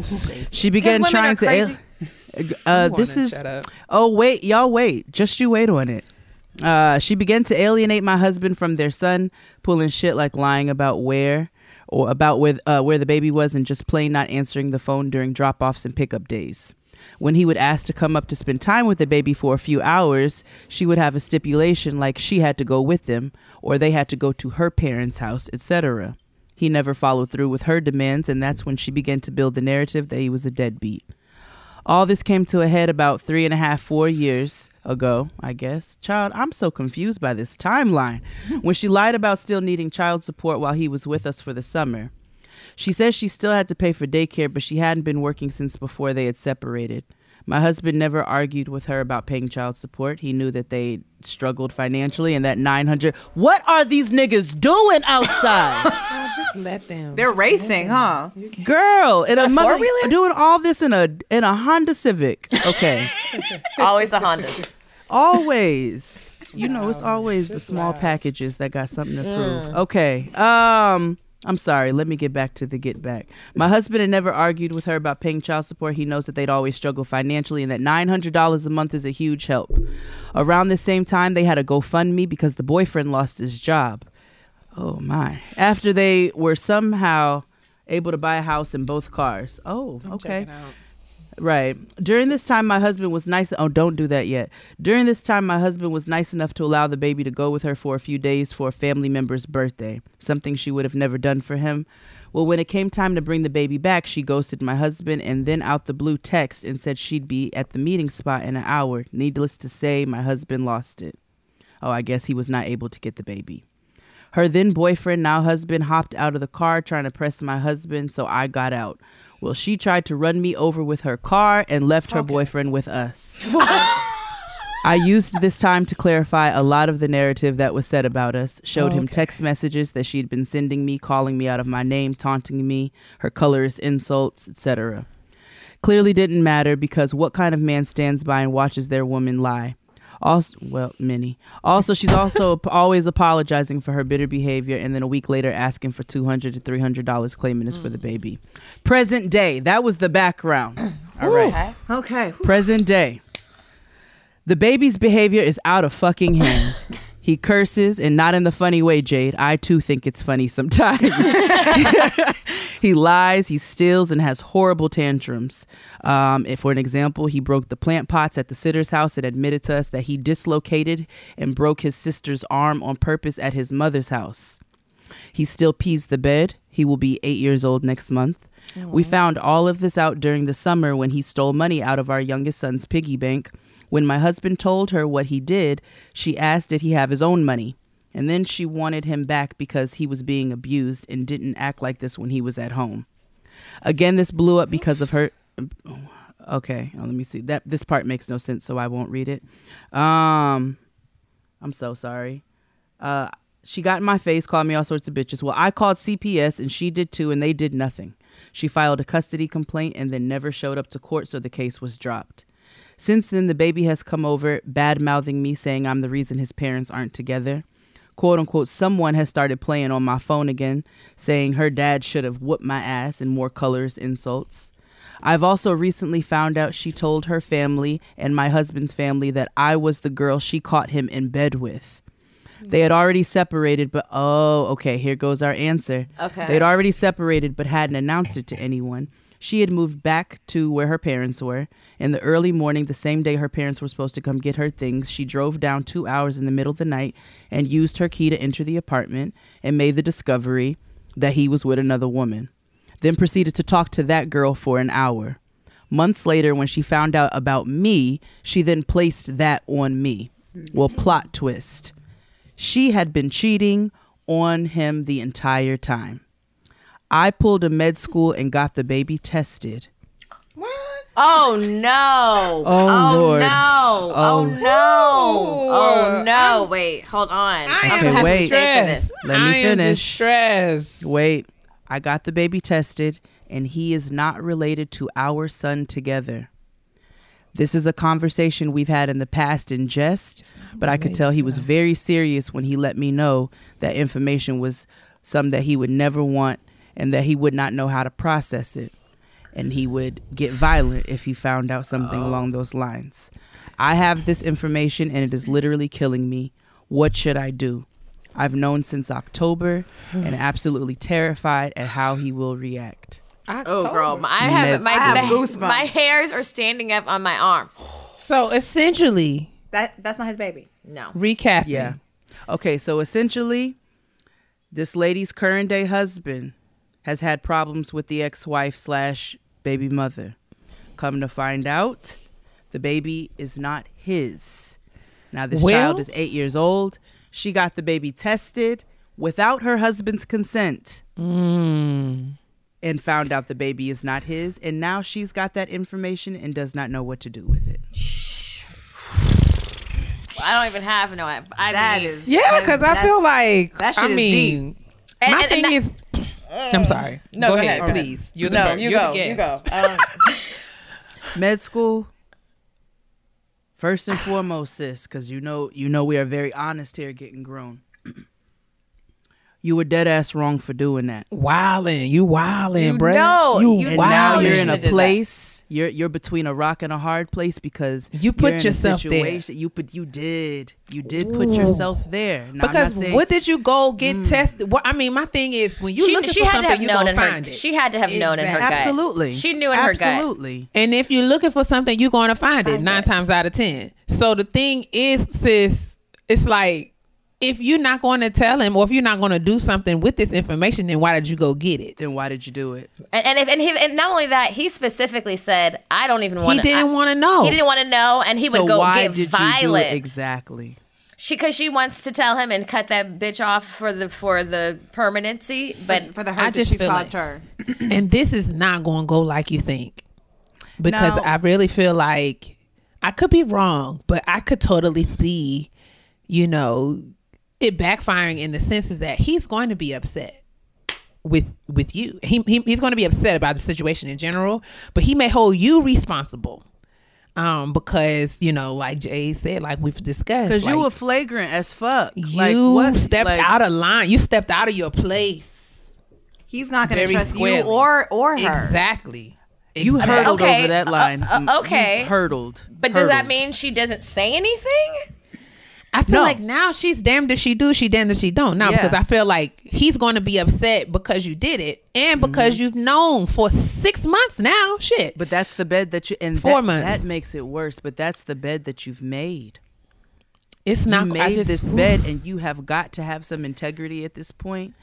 She began trying to. Uh, this is. Oh wait, y'all wait. Just you wait on it. Uh, she began to alienate my husband from their son, pulling shit like lying about where or about where uh, where the baby was, and just plain not answering the phone during drop offs and pickup days. When he would ask to come up to spend time with the baby for a few hours, she would have a stipulation like she had to go with them or they had to go to her parents' house, etc. He never followed through with her demands, and that's when she began to build the narrative that he was a deadbeat. All this came to a head about three and a half, four years ago, I guess. Child, I'm so confused by this timeline. Hmm. when she lied about still needing child support while he was with us for the summer. She says she still had to pay for daycare, but she hadn't been working since before they had separated. My husband never argued with her about paying child support. He knew that they struggled financially and that 900 What are these niggas doing outside? [LAUGHS] Just let them. They're racing, huh? Girl, in a mother four-wheeler? doing all this in a in a Honda Civic. Okay. [LAUGHS] Always the Honda. always you know it's always the small packages that got something to prove okay um i'm sorry let me get back to the get back. My husband had never argued with her about paying child support. He knows that they'd always struggle financially and that $900 a month is a huge help. Around the same time they had a gofundme because the boyfriend lost his job. Oh my. After they were somehow able to buy a house and both cars. Oh okay. Right. During this time, my husband was nice. Oh, don't do that yet. During this time, my husband was nice enough to allow the baby to go with her for a few days for a family member's birthday, something she would have never done for him. Well, when it came time to bring the baby back, she ghosted my husband and then out the blue text and said she'd be at the meeting spot in an hour. Needless to say, my husband lost it. Oh, I guess he was not able to get the baby. Her then boyfriend, now husband, hopped out of the car trying to press my husband, so I got out. Well, she tried to run me over with her car and left her boyfriend with us. I used this time to clarify a lot of the narrative that was said about us, showed him text messages that she'd been sending me, calling me out of my name, taunting me, her colorist insults, etc. Clearly didn't matter because what kind of man stands by and watches their woman lie? Also, well, many. Also, she's also [LAUGHS] always apologizing for her bitter behavior, and then a week later asking for two hundred to three hundred dollars, claiming it's for the mm. baby. Present day. That was the background. [CLEARS THROAT] All right. Okay. Present day. The baby's behavior is out of fucking hand. [LAUGHS] He curses, and not in the funny way, Jade. I too think it's funny sometimes. [LAUGHS] he lies, he steals, and has horrible tantrums. Um, if, for an example, he broke the plant pots at the sitter's house and admitted to us that he dislocated and broke his sister's arm on purpose at his mother's house. He still pees the bed. He will be eight years old next month. We found all of this out during the summer when he stole money out of our youngest son's piggy bank. When my husband told her what he did, she asked did he have his own money. And then she wanted him back because he was being abused and didn't act like this when he was at home. Again, this blew up because of her. Okay, let me see. That this part makes no sense, so I won't read it. Um, I'm so sorry. Uh, she got in my face, called me all sorts of bitches. Well, I called CPS and she did too, and they did nothing. She filed a custody complaint and then never showed up to court, so the case was dropped. Since then, the baby has come over, bad mouthing me, saying I'm the reason his parents aren't together. Quote unquote, someone has started playing on my phone again, saying her dad should have whooped my ass in more colors, insults. I've also recently found out she told her family and my husband's family that I was the girl she caught him in bed with. They had already separated, but oh, okay, here goes our answer. Okay. They had already separated, but hadn't announced it to anyone. She had moved back to where her parents were. In the early morning, the same day her parents were supposed to come get her things, she drove down two hours in the middle of the night and used her key to enter the apartment and made the discovery that he was with another woman. Then proceeded to talk to that girl for an hour. Months later, when she found out about me, she then placed that on me. Well, plot twist. She had been cheating on him the entire time. I pulled a med school and got the baby tested. Oh no! Oh, oh, Lord. no! Oh, Oh. no! Oh no! Wait, hold on. I I'm am Okay, gonna wait. stay for this. Let me I am finish. distressed. Wait, I got the baby tested, and he is not related to our son together. This is a conversation we've had in the past in jest, but I could tell he was very serious when he let me know that information was some that he would never want and that he would not know how to process it. And he would get violent if he found out something oh. along those lines. I have this information and it is literally killing me. What should I do? I've known since October hmm. and absolutely terrified at how he will react. Oh, girl, I have Meds. my I have the- goosebumps. my hairs are standing up on my arm. So essentially, That that's not his baby. No. Recap. Yeah. Okay, so essentially, this lady's current day husband has had problems with the ex wife slash baby mother. Come to find out, the baby is not his. Now, this Well- child is eight years old. She got the baby tested without her husband's consent Mm. and found out the baby is not his. And now she's got that information and does not know what to do with it. I don't even have no. I That mean, is Yeah, because I feel like that shit I is mean, And- my and- thing and is. I'm sorry. No, go, go ahead, ahead, go ahead. please. You're the no, fir- you you're go. the You go. Um, [LAUGHS] med school first and foremost sis because you know you know we are very honest here getting grown you were dead ass wrong for doing that Wildin', you wildin', You bro. know, you you and Wow, now you you're in a have did that. place you're you're between a rock and a hard place because You put you're in a yourself there. You put you did you did put yourself there. Now, Because saying- what did you go get mm. tested? What I mean, my thing is when you she, looking she for had to something, have you known gonna in her. find it. She had to have known in her gut. absolutely She knew in her gut. absolutely. And if you're looking for something, you're going to find it nine times out of ten. So the thing is, sis, it's like if you're not going to tell him, or if you're not going to do something with this information, then why did you go get it? Then why did you do it? And, and if and, he, and not only that, he specifically said, "I don't even want." He didn't want to know. He didn't want to know, and he so would go why get did you do it exactly? She because she wants to tell him and cut that bitch off for the for the permanency, but for the I hurt that just she's caused like- her. [CLEARS THROAT] and this is not going to go like you think because Now- I really feel like I could be wrong, but I could totally see, you know, it backfiring in the sense is that he's going to be upset with with you. He, he he's going to be upset about the situation in general, but he may hold you responsible. Um, because you know, like Jay said, like we've discussed, Because you were flagrant as fuck. you like what? stepped like, out of line. You stepped out of your place. He's not going to trust squarely. you or or her. Exactly. You Exactly. hurdled Okay, over that uh, line. uh, You okay. hurdled. but does that mean she doesn't say anything? I feel No. like now she's damned if she do, she damned if she don't. Now Yeah. because I feel like he's going to be upset because you did it, and mm-hmm. because you've known for six months now. Shit, But that's the bed that you and Four that, months. that makes it worse. But that's the bed that you've made. it's You not. made I just, this oof. bed, and you have got to have some integrity at this point.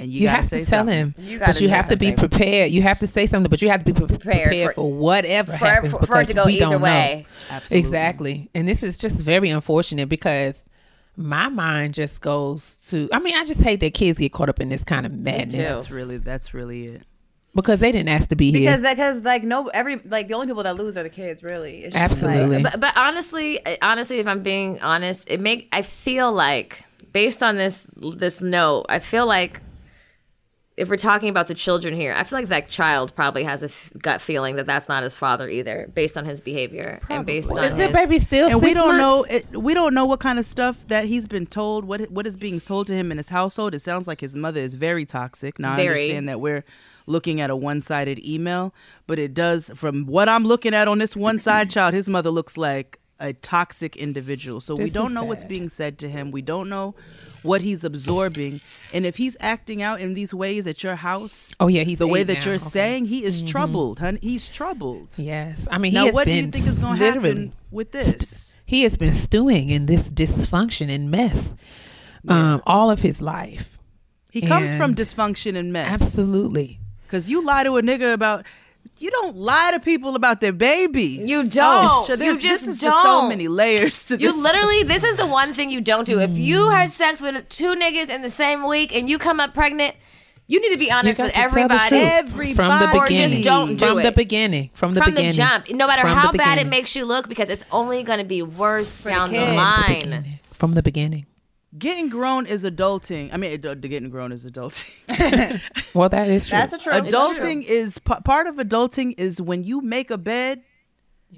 And you, You, have say to tell something. him, You but you say have to be prepared. You have to say something, but you have to be pre- prepared, Prepared for, for- whatever for- happens for- for it because to go we either don't way. know. Absolutely. Exactly, and this is just very unfortunate because my mind just goes to. I mean, I just hate that kids get caught up in this kind of madness. That's really that's really it. because they didn't ask to be here. Because because like no every like the only people that lose are the kids really. It's just, like- Absolutely. But, but honestly, honestly, if I'm being honest, it make I feel like based on this this note, I feel like if we're talking about the children here, I feel like that child probably has a f- gut feeling that that's not his father either, based on his behavior and based on is the his. baby still? and we don't months? know it, we don't know what kind of stuff that he's been told what what is being told to him in his household it sounds like his mother is very toxic now i understand that we're looking at a one-sided email but it does from what i'm looking at on this one side [CLEARS THROAT] child his mother looks like a toxic individual so we don't is know what's being said to him we don't know what he's absorbing and if he's acting out in these ways at your house Oh yeah, he's the way that now. you're Okay. Mm-hmm. saying he is troubled honey he's troubled Yes, I mean he now has what do you think is going to happen with this he has been stewing in this dysfunction and mess um all of his life. He comes from dysfunction and mess. Absolutely. Because you lie to a nigga about, you don't lie to people about their babies. You oh, don't. so You just this is just so many layers to You this. literally, this is the one thing you don't do. If you mm. had sex with two niggas in the same week and you come up pregnant, you need to be honest with to tell the everybody. Everybody. from the Or just beginning. don't do from the beginning. From the from beginning. From the jump, no matter From how bad it makes you look, because it's only going to be worse down the, kid. line. Beginning. From the beginning. Getting grown is adulting. I mean, ad- getting grown is adulting. [LAUGHS] Well, that is true. That's a true. adulting is p- part of adulting is when you make a bed.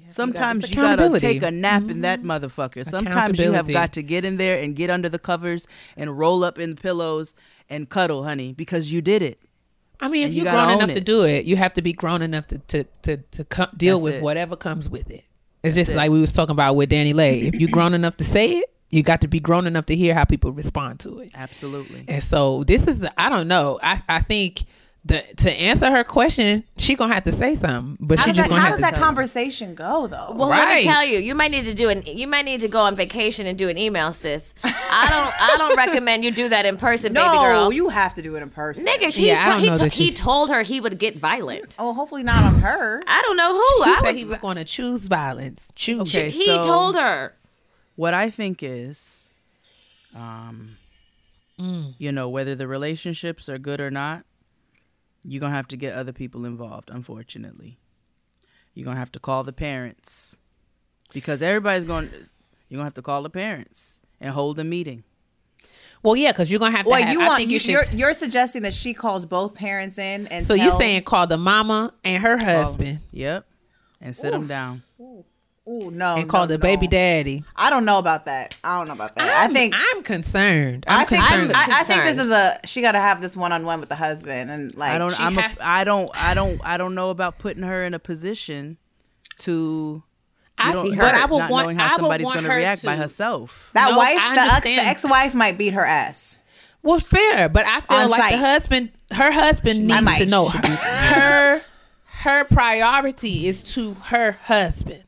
Sometimes you gotta Accountability. take a nap in that mm-hmm. motherfucker. Sometimes you have got to get in there and get under the covers and roll up in the pillows and cuddle, honey, because you did it. I mean, if and you you're gotta grown own enough to do it, you have to be grown enough to to to, to co- deal That's with it. whatever comes with it. It's just it. like we was talking about with Dani Leigh. If you're [CLEARS THROAT] grown enough to say it, you got to be grown enough to hear how people respond to it. Absolutely. And so this is I don't know. I I think the to answer her question, she gonna have to say something, but How she just that, gonna how have does to that tell him. conversation go though? Well, let me Right. tell you, you might need to do an. You might need to go on vacation and do an email, sis. I don't. I don't recommend you do that in person, baby no, girl. you have to do it in person. Nigga, she, Yeah, I don't he, know to- that she- he told her he would get violent. Oh, hopefully not on her. I don't know who. He I said would- he was going to choose violence. Choose. Okay. he so- told her. What I think is, um, you know, whether the relationships are good or not, you're gonna have to get other people involved. Unfortunately, you're gonna have to call the parents because everybody's going. You're gonna have to call the parents and hold a meeting. Well, yeah, because you're gonna have to. Wait, have, you I want think you, you should. you're you're suggesting that she calls both parents in and so you're saying call the mama and her Call 'em. husband. Yep, and sit them down. Ooh, no. and call no, the baby daddy. I don't know about that. I don't know about that. i I'm- think I'm concerned. I'm I think concerned. I, I think this is a she got to have this one on one with the husband and like I don't. she I'm. Has- I don't. I don't. I don't know about putting her in a position to. I- You don't, but I would not want- knowing I how would somebody's want going to her react by to- herself. that No, wife, the, ex, the ex-wife, might beat her ass. well, fair, but I feel On like site. the husband, her husband I needs might. to know her. her. Her priority is to her husband.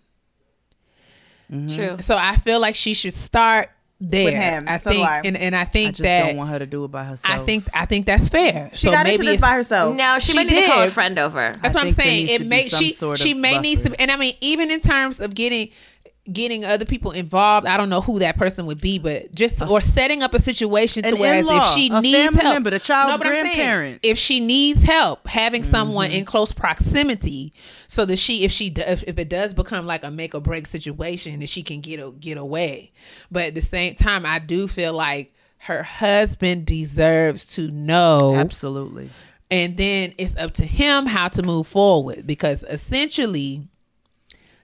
Mm-hmm. True. So I feel like she should start there. With him. I So do think, I. and and I I think just that don't want her to do it by herself. I think I think that's fair. She so got maybe into this by herself. No, she, She might need to call a friend over. That's I what I'm saying. needs It to be may some she sort she of may need buffer. to, and I mean even in terms of getting getting other people involved. I don't know who that person would be, but just or setting up a situation to where if she needs help, member, the child's but I'm saying, grandparent. if she needs help, having someone Mm-hmm. in close proximity, so that she if she if, if it does become like a make or break situation, that she can get a, get away. But at the same time, I do feel like her husband deserves to know absolutely. and then it's up to him how to move forward because essentially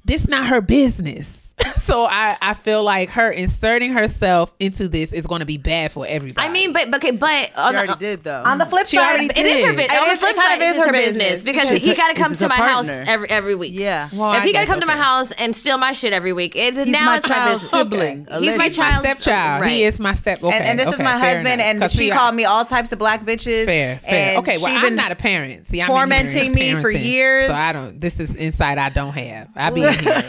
this not her business [LAUGHS] so I, I feel like her inserting herself into this is going to be bad for everybody. I mean, but but okay, but on She already the, did though. On the flip She side, already it is her did. business. It On the flip it kind side, of is it's her her business business. because he got to come to a my house every every week. Yeah. Well, if I he got to guess, come to my house and steal my shit every week, it's He's now my it's my business. sibling. He's my allegedly. child's stepchild. Right. He is my step. Okay, and, and this is my husband, enough. and 'Cause she called me all types of black bitches. Fair, fair. Okay, well, she I'm not a parent. See, I'm tormenting me for years. so I don't. This is insight I don't have. I be in here.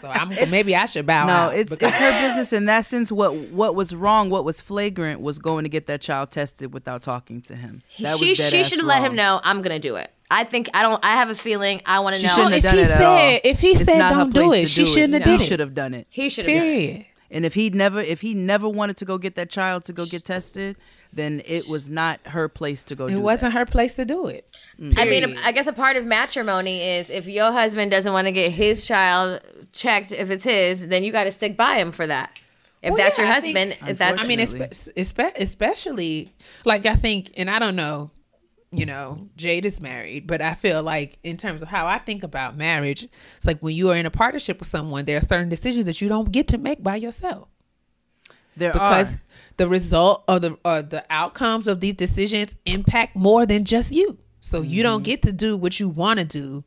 so [LAUGHS] I'm maybe I should bow No, out. it's because- it's her [LAUGHS] business in that sense. What what was wrong, what was flagrant, was going to get that child tested without talking to him. That she she should have let him know I'm gonna do it. I think I don't. I have a feeling I want to know. shouldn't if have done he it at said- all. if he It's said not her don't do it, she do shouldn't have He did it. should have done it. he should have. period. And if he never if he never wanted to go get that child to go get tested, then it was not her place to go It do wasn't her place to do it. Mm. I mean, I guess a part of matrimony is if your husband doesn't want to get his child checked, if it's his, then you got to stick by him for that. If Well, that's yeah, your I think- husband, if that's I mean, Unfortunately. espe- espe- especially like I think, and I don't know, you know, Jade is married, but I feel like in terms of how I think about marriage, it's like when you are in a partnership with someone, there are certain decisions that you don't get to make by yourself There because are. the result or the or the outcomes of these decisions impact more than just you. So you don't mm-hmm. get to do what you want to do,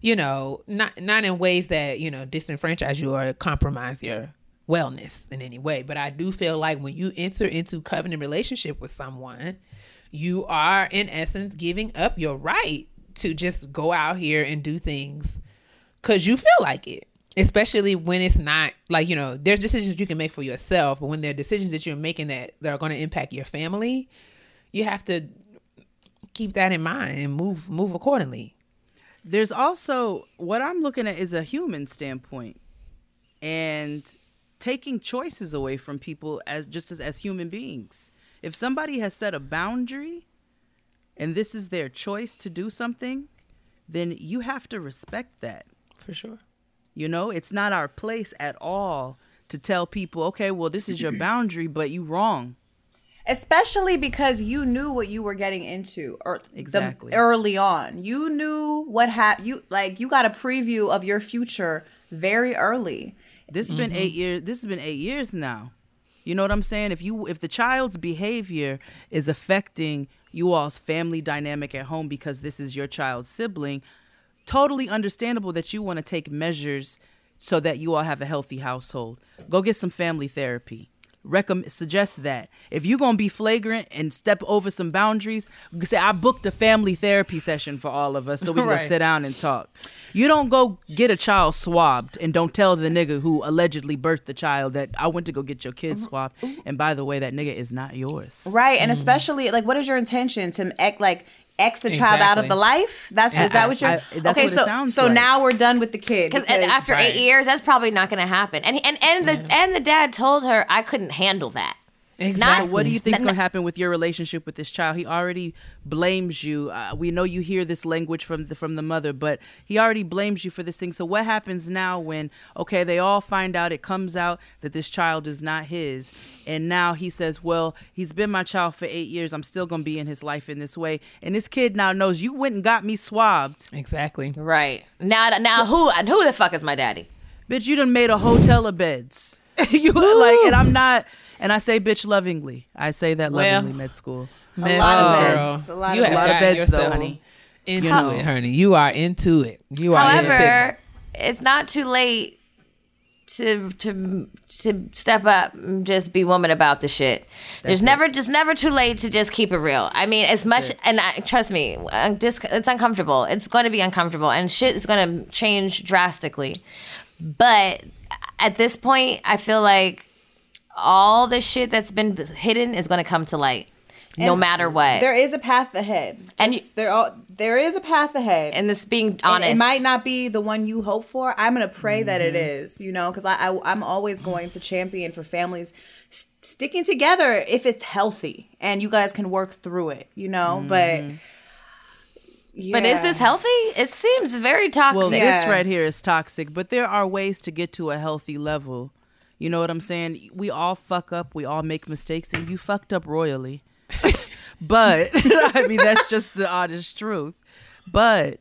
you know, not not in ways that you know disenfranchise you or compromise your wellness in any way. But I do feel like when you enter into covenant relationship with someone, you are in essence giving up your right to just go out here and do things because you feel like it especially when it's not like you know there's decisions you can make for yourself but when there are decisions that you're making that, that are going to impact your family you have to keep that in mind and move move accordingly There's also what I'm looking at is a human standpoint and taking choices away from people as just as, as human beings. If somebody has set a boundary and this is their choice to do something, then you have to respect that. for sure You know, it's not our place at all to tell people, okay, well, this is your [CLEARS THROAT] boundary, but you wrong. especially because you knew what you were getting into or the- Exactly. early on you knew what hap you like you got a preview of your future very early This has been mm-hmm. eight years. This has been eight years now. You know what I'm saying? If you if the child's behavior is affecting you all's family dynamic at home because this is your child's sibling, totally understandable that you want to take measures so that you all have a healthy household. Go get some family therapy. Recommend suggest that if you're gonna be flagrant and step over some boundaries, say I booked a family therapy session for all of us so we can Right. sit down and talk. You don't go get a child swabbed and don't tell the nigga who allegedly birthed the child that I went to go get your kid mm-hmm. swabbed. And by the way, that nigga is not yours. right and especially like what is your intention to ex like X the child out of the life that's is that what you're I- that's okay what so sounds so like. now we're done with the kid Because because- after Right. eight years, that's probably not going to happen. And and and the and the dad told her I couldn't handle that. Exactly So what do you think is going to happen with your relationship with this child? He already blames you. Uh, we know you hear this language from the, from the mother, but he already blames you for this thing. So what happens now when okay, they all find out it comes out that this child is not his, and now he says, "Well, he's been my child for 8 years. I'm still going to be in his life in this way." And this kid now knows you went and got me swabbed. exactly Right now, now who who the fuck is my daddy? Bitch, you done made a hotel of beds. [LAUGHS] you like, and I'm not, and I say bitch lovingly. I say that Well, lovingly, med school. a lot of beds. girl. A lot you of- have lot of beds, though, honey. Into You know. it, honey. You are into it. You are. in However, it's not too late to to to step up and just be woman about the shit. There's never just never too late to just keep it real. I mean, as much and I, trust me, uh, it's uncomfortable. It's going to be uncomfortable, and shit is going to change drastically. But at this point, I feel like all the shit that's been hidden is going to come to light, no And matter what. There is a path ahead. And Just- there all there is a path ahead. and this being And honest, it might not be the one you hope for. I'm gonna pray that it Mm-hmm. is, you know, because I, I I'm always going to champion for families s- sticking together if it's healthy and you guys can work through it, you know. But But is this healthy? It seems very toxic. Well, Yeah. this right here is toxic, but there are ways to get to a healthy level. You know what I'm saying? We all fuck up, we all make mistakes, and you fucked up royally. [LAUGHS] but [LAUGHS] I mean, that's just the honest truth. But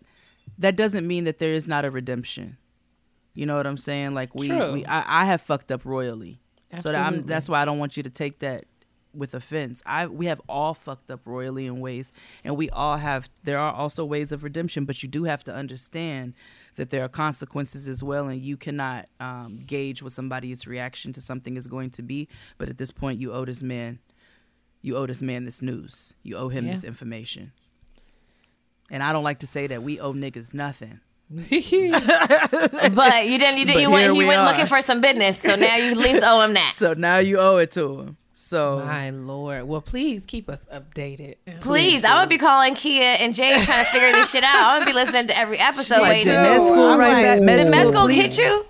that doesn't mean that there is not a redemption. You know what I'm saying? Like we, True. we I, I have fucked up royally, so that I'm, that's why I don't want you to take that with offense. I we have all fucked up royally in ways, and we all have. There are also ways of redemption, but you do have to understand that there are consequences as well, and you cannot um, gauge what somebody's reaction to something is going to be. But at this point, you owe this man, you owe this man this news. You owe him Yeah. this information. And I don't like to say that we owe niggas nothing. [LAUGHS] But you didn't. You did. You went. He we went are. looking for some business. So now you at least owe him that. [LAUGHS] So now you owe it to him. So My lord. Well, please keep us updated. Please, I would be calling Kia and Jay trying to figure this shit out. I would be listening to every episode. like, waiting. did med school I'm right like, back? Med Did med school, school hit you?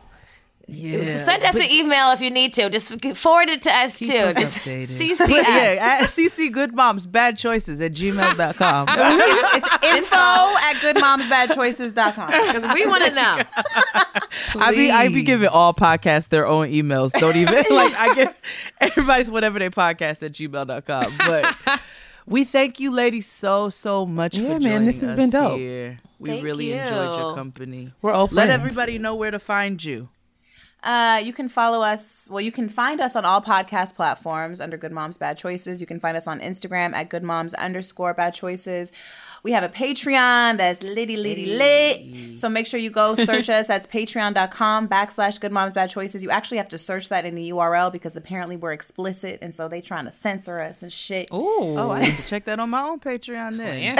Yeah. Send us an email if you need to. Just forward it to us Keep too. us CC But us. yeah, at CC Good Moms Bad Choices at gmail.com. [LAUGHS] it's info at goodmomsbadchoices.com. Because we want to know. [LAUGHS] I be I be giving all podcasts their own emails. Don't even [LAUGHS] like I give everybody's whatever they podcast at gmail.com. But we thank you ladies so so much Yeah, for man, joining this has us been dope. here. We Thank really enjoyed your company. We're old Let everybody know where to find you. Uh, you can follow us. Well, you can find us on all podcast platforms under Good Moms Bad Choices. You can find us on Instagram at Good Moms underscore Bad Choices. We have a Patreon that's litty litty lit. So make sure you go search us. That's [LAUGHS] patreon.com backslash Good Moms Bad Choices. You actually have to search that in the URL because apparently we're explicit, and so they trying to censor us and shit. Ooh. Oh, I need to check that on my own Patreon then.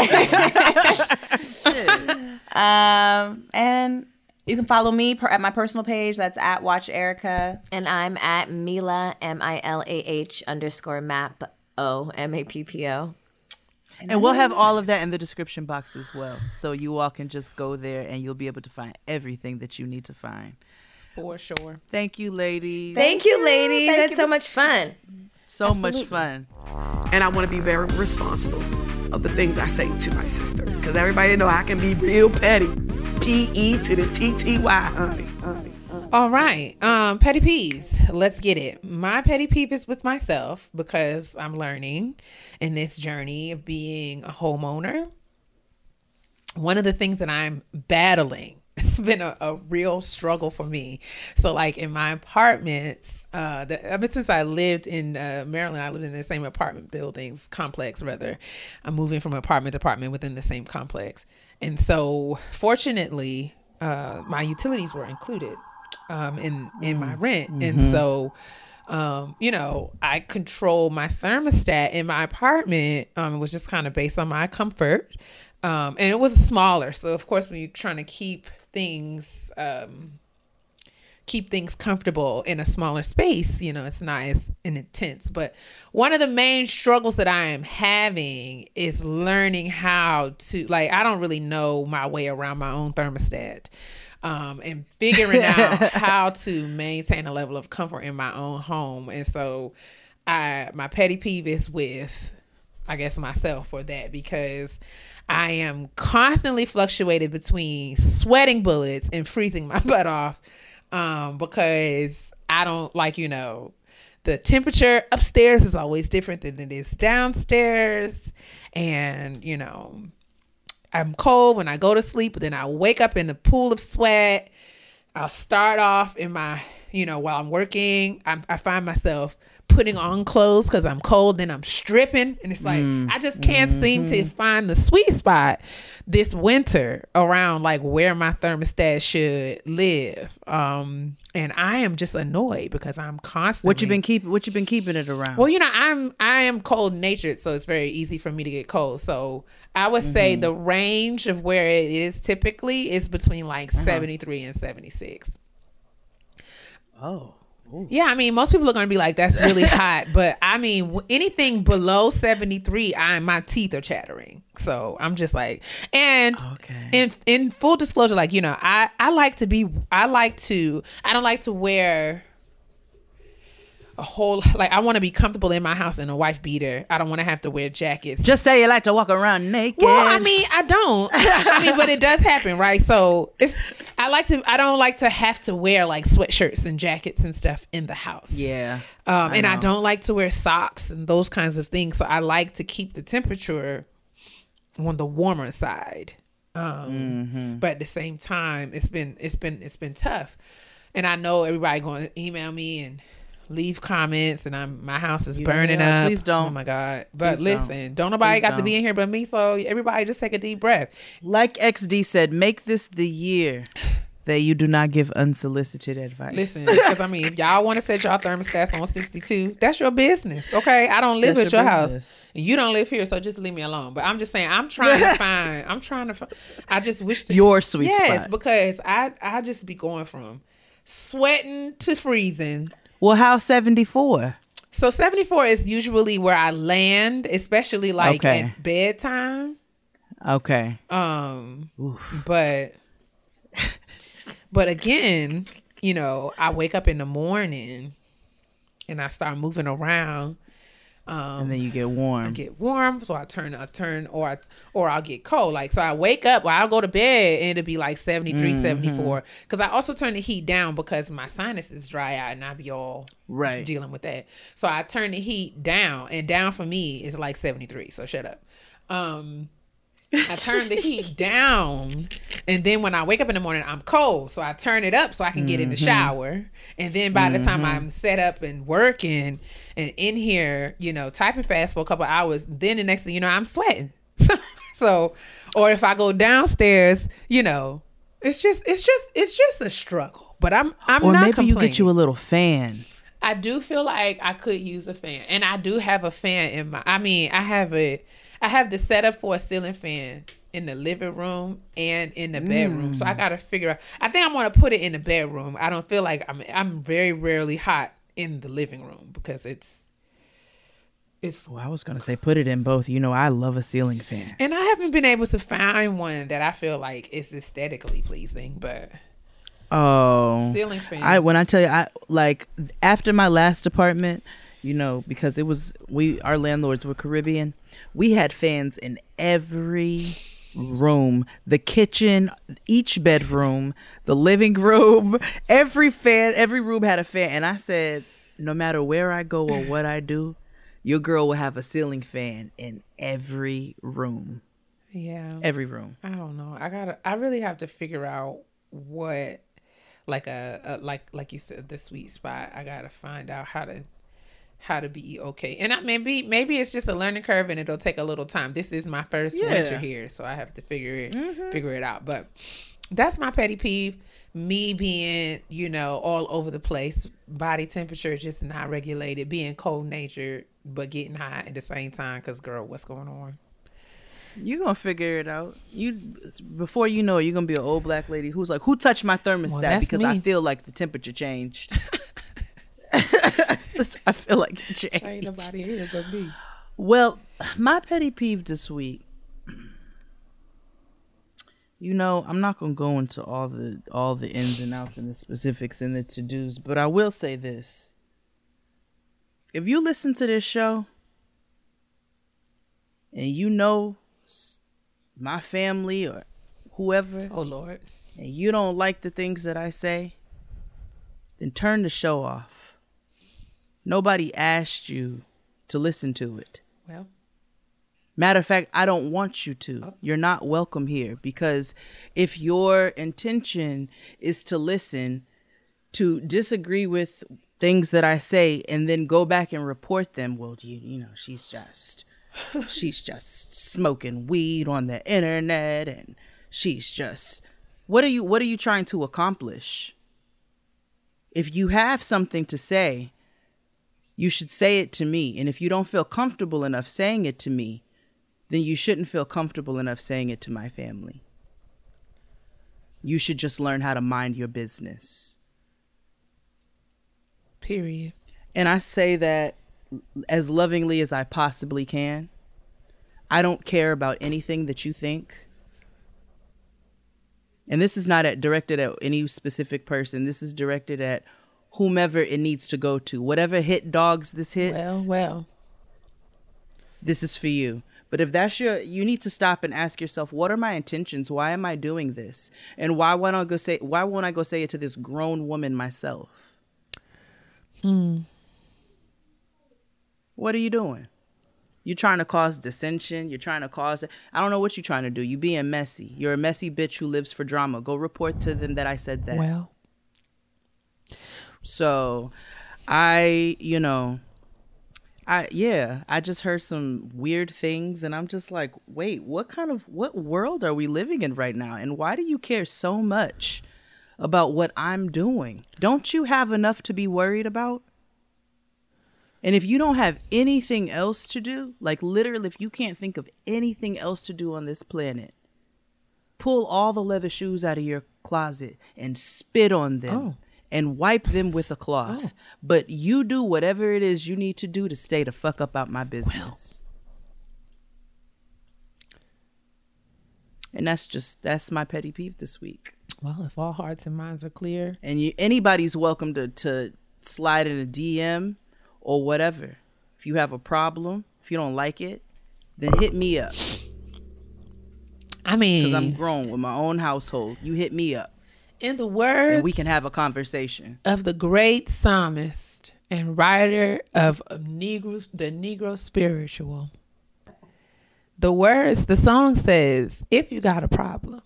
[LAUGHS] Um, and you can follow me per, at my personal page. That's at Watch Erica. And I'm at Milah M I L A H underscore map O M A P P O. And we'll have all of that in the description box as well. So you all can just go there and you'll be able to find everything that you need to find. For sure. Thank you, ladies. Thank you, ladies. Thank That's you. so much fun. So much fun. and I want to be very responsible of the things I say to my sister because everybody know I can be real petty. P E to the T T Y, honey, honey. honey. All right. Um, petty peeves. Let's get it. My petty peeve is with myself because I'm learning in this journey of being a homeowner. One of the things that I'm battling, it's been a, a real struggle for me. So, like in my apartments, uh, the, ever since I lived in uh, Maryland, I lived in the same apartment buildings complex. Rather, I'm moving from apartment to apartment within the same complex, and so fortunately, uh, my utilities were included um, in in my rent, and so um, you know I control my thermostat in my apartment. Um, it was just kind of based on my comfort, um, and it was smaller. So of course, when you're trying to keep things um, keep things comfortable in a smaller space, you know, it's not as intense. But one of the main struggles that I am having is learning how to like I don't really know my way around my own thermostat. Um, and figuring [LAUGHS] out how to maintain a level of comfort in my own home. And so I my petty peeve is with I guess myself for that because I am constantly fluctuated between sweating bullets and freezing my [LAUGHS] butt off um, because I don't like, you know, the temperature upstairs is always different than it is downstairs. And, you know, I'm cold when I go to sleep, but then I wake up in a pool of sweat. I'll start off in my, you know, while I'm working, I'm, I find myself putting on clothes because I'm cold, then I'm stripping. And it's like, I just can't seem to find the sweet spot this winter around like where my thermostat should live. Um, and I am just annoyed because I'm constantly. What you've been keeping? What you've been keeping it around? Well, you know, I'm I am cold natured, so it's very easy for me to get cold. So I would Mm-hmm. say the range of where it is typically is between like Uh-huh. 73 and 76. oh, Yeah, I mean, most people are going to be like, "That's really [LAUGHS] hot," but I mean, anything below 73, I my teeth are chattering. So I'm just like, and Okay. in in full disclosure, like you know, I I like to be, I like to, I don't like to wear a whole like I want to be comfortable in my house in a wife beater. I don't want to have to wear jackets. just say you like to walk around naked. Well, I mean, I don't. [LAUGHS] I mean, but it does happen, right? So it's. I like to. I don't like to have to wear like sweatshirts and jackets and stuff in the house. yeah. Um, and I don't like to wear socks and those kinds of things. So I like to keep the temperature on the warmer side. Um, Mm-hmm. But at the same time, it's been it's been it's been tough, and I know everybody going to email me and leave comments, and I'm my house is You- burning up. please don't. Oh my god! But Please don't. listen, don't, nobody Please got to be in here but me. So everybody just take a deep breath. Like XD said, make this the year that you do not give unsolicited advice. Listen, because I mean, if y'all want to set y'all thermostats on 62, that's your business. Okay. I don't live That's at your your, house. You don't live here, so just leave me alone. But I'm just saying, I'm trying to [LAUGHS] find, I'm trying to find, I just wish that, Your sweet yes, spot. because I, I just be going from sweating to freezing. Well, how 74? So 74 is usually where I land, especially like Okay. at bedtime. Okay. Um, but [LAUGHS] but again, you know, I wake up in the morning and I start moving around. Um, And then you get warm. I get warm, so I turn, I turn, or I, or I'll get cold. Like so, I wake up, or I'll go to bed, and it'll be like 73, Mm-hmm. 74. Because I also turn the heat down because my sinuses dry out, and I be all Right. dealing with that. So I turn the heat down, and down for me is like 73. So shut up. Um, I turn the heat [LAUGHS] down, and then when I wake up in the morning, I'm cold. So I turn it up so I can get in the Mm-hmm. shower. And then by the time I'm set up and working and in here, you know, typing fast for a couple hours, then the next thing you know, I'm sweating. [LAUGHS] so, or if I go downstairs, you know, it's just, it's just, it's just a struggle. But I'm, I'm or not maybe complaining. you get you a little fan. I do feel like I could use a fan, and I do have a fan in my. I mean, I have a, I have the setup for a ceiling fan in the living room and in the bedroom. So I Mm. gotta figure out. I think I'm gonna put it in the bedroom. I don't feel like I'm. I'm very rarely hot in the living room because it's, it's. Well, I was going to say put it in both. You know, I love a ceiling fan. And I haven't been able to find one that I feel like is aesthetically pleasing, but Oh. ceiling fan. I when I tell you I like after my last apartment, you know, because it was we our landlords were Caribbean, we had fans in every room, the kitchen, each bedroom, the living room, [LAUGHS] every fan, every room had a fan and I said no matter where I go or what I do, your girl will have a ceiling fan in every room. yeah. Every room. I don't know. I gotta. I really have to figure out what, like a, a like like you said, the sweet spot. I gotta find out how to how to be okay. And I maybe maybe it's just a learning curve, and it'll take a little time. This is my first winter here, so I have to figure it mm-hmm. figure it out. But that's my petty peeve. Me being, you know, all over the place, body temperature just not regulated, being cold natured but getting hot at the same time. Cause girl, what's going on? You're gonna figure it out. You before you know it, you're gonna be an old black lady who's like, "Who touched my thermostat?" that's because I feel like the temperature changed. [LAUGHS] [LAUGHS] I feel like it changed. Ain't nobody here but me. Well, my petty peeve this week. You know, I'm not gonna go into all the all the ins and outs and the specifics and the to dos, but I will say this: if you listen to this show and you know my family or whoever, Oh Lord. and you don't like the things that I say, then turn the show off. Nobody asked you to listen to it. Well, Matter of fact, I don't want you to. Oh. You're not welcome here because if your intention is to listen, to disagree with things that I say and then go back and report them, well, you you know, she's just [LAUGHS] she's just smoking weed on the internet and she's just what are you what are you trying to accomplish? If you have something to say, you should say it to me. And if you don't feel comfortable enough saying it to me, then you shouldn't feel comfortable enough saying it to my family. You should just learn how to mind your business. Period. And I say that as lovingly as I possibly can. I don't care about anything that you think. And this is not at, directed at any specific person. This is directed at whomever it needs to go to. Whatever hit dogs this hits, Well, well. this is for you. But if that's your, you need to stop and ask yourself, what are my intentions? Why am I doing this? And why won't I go say? Why won't I go say it to this grown woman myself? Hmm. What are you doing? You're trying to cause dissension. You're trying to cause. I don't know what you're trying to do. You being messy. You're a messy bitch who lives for drama. Go report to them that I said that. Well. So, I, you know, I yeah, I just heard some weird things and I'm just like, "Wait, what kind of what world are we living in right now? And why do you care so much about what I'm doing? Don't you have enough to be worried about?" And if you don't have anything else to do, like literally if you can't think of anything else to do on this planet, pull all the leather shoes out of your closet and spit on them Oh. And wipe them with a cloth. Oh. But you do whatever it is you need to do to stay the fuck up out my business. Well. And that's just that's my petty peeve this week. Well, if all hearts and minds are clear, And you anybody's welcome to to slide in a DM or whatever. If you have a problem, if you don't like it, then hit me up I mean, because I'm grown with my own household. You hit me up in the words and we can have a conversation. of the great psalmist and writer of Negro, the Negro spiritual. The words, the song says, if you got a problem,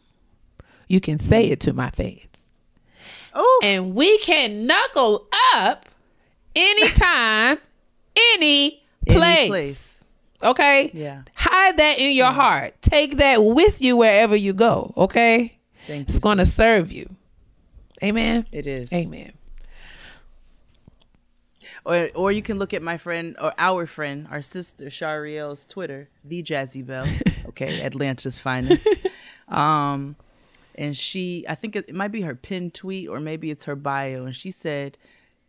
you can say it to my face. Oh, And we can knuckle up anytime, [LAUGHS] any place. Any place. Okay? Yeah. Hide that in your heart. Take that with you wherever you go. Okay? Thank It's going to serve you. Amen. It is. Amen. Or or you can look at my friend or our friend, our sister Shariel's Twitter, the Jazzy Bell. [LAUGHS] Okay, Atlanta's finest. [LAUGHS] Um, and she, I think it, it might be her pinned tweet or maybe it's her bio, and she said,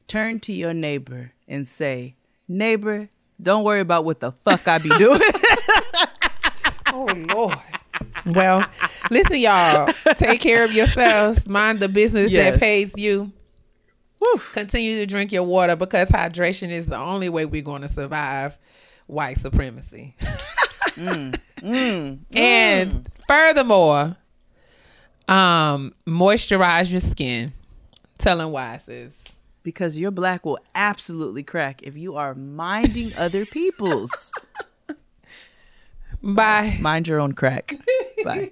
"Turn to your neighbor and say, neighbor, don't worry about what the fuck I be doing." [LAUGHS] Well, listen, y'all. Take care of yourselves. Mind the business Yes. that pays you. Continue to drink your water because hydration is the only way we're going to survive white supremacy. [LAUGHS] Mm. Mm. And mm. furthermore, um, moisturize your skin. Telling why, sis. because your black will absolutely crack if you are minding other people's. [LAUGHS] Bye. Mind your own crack. [LAUGHS] Bye.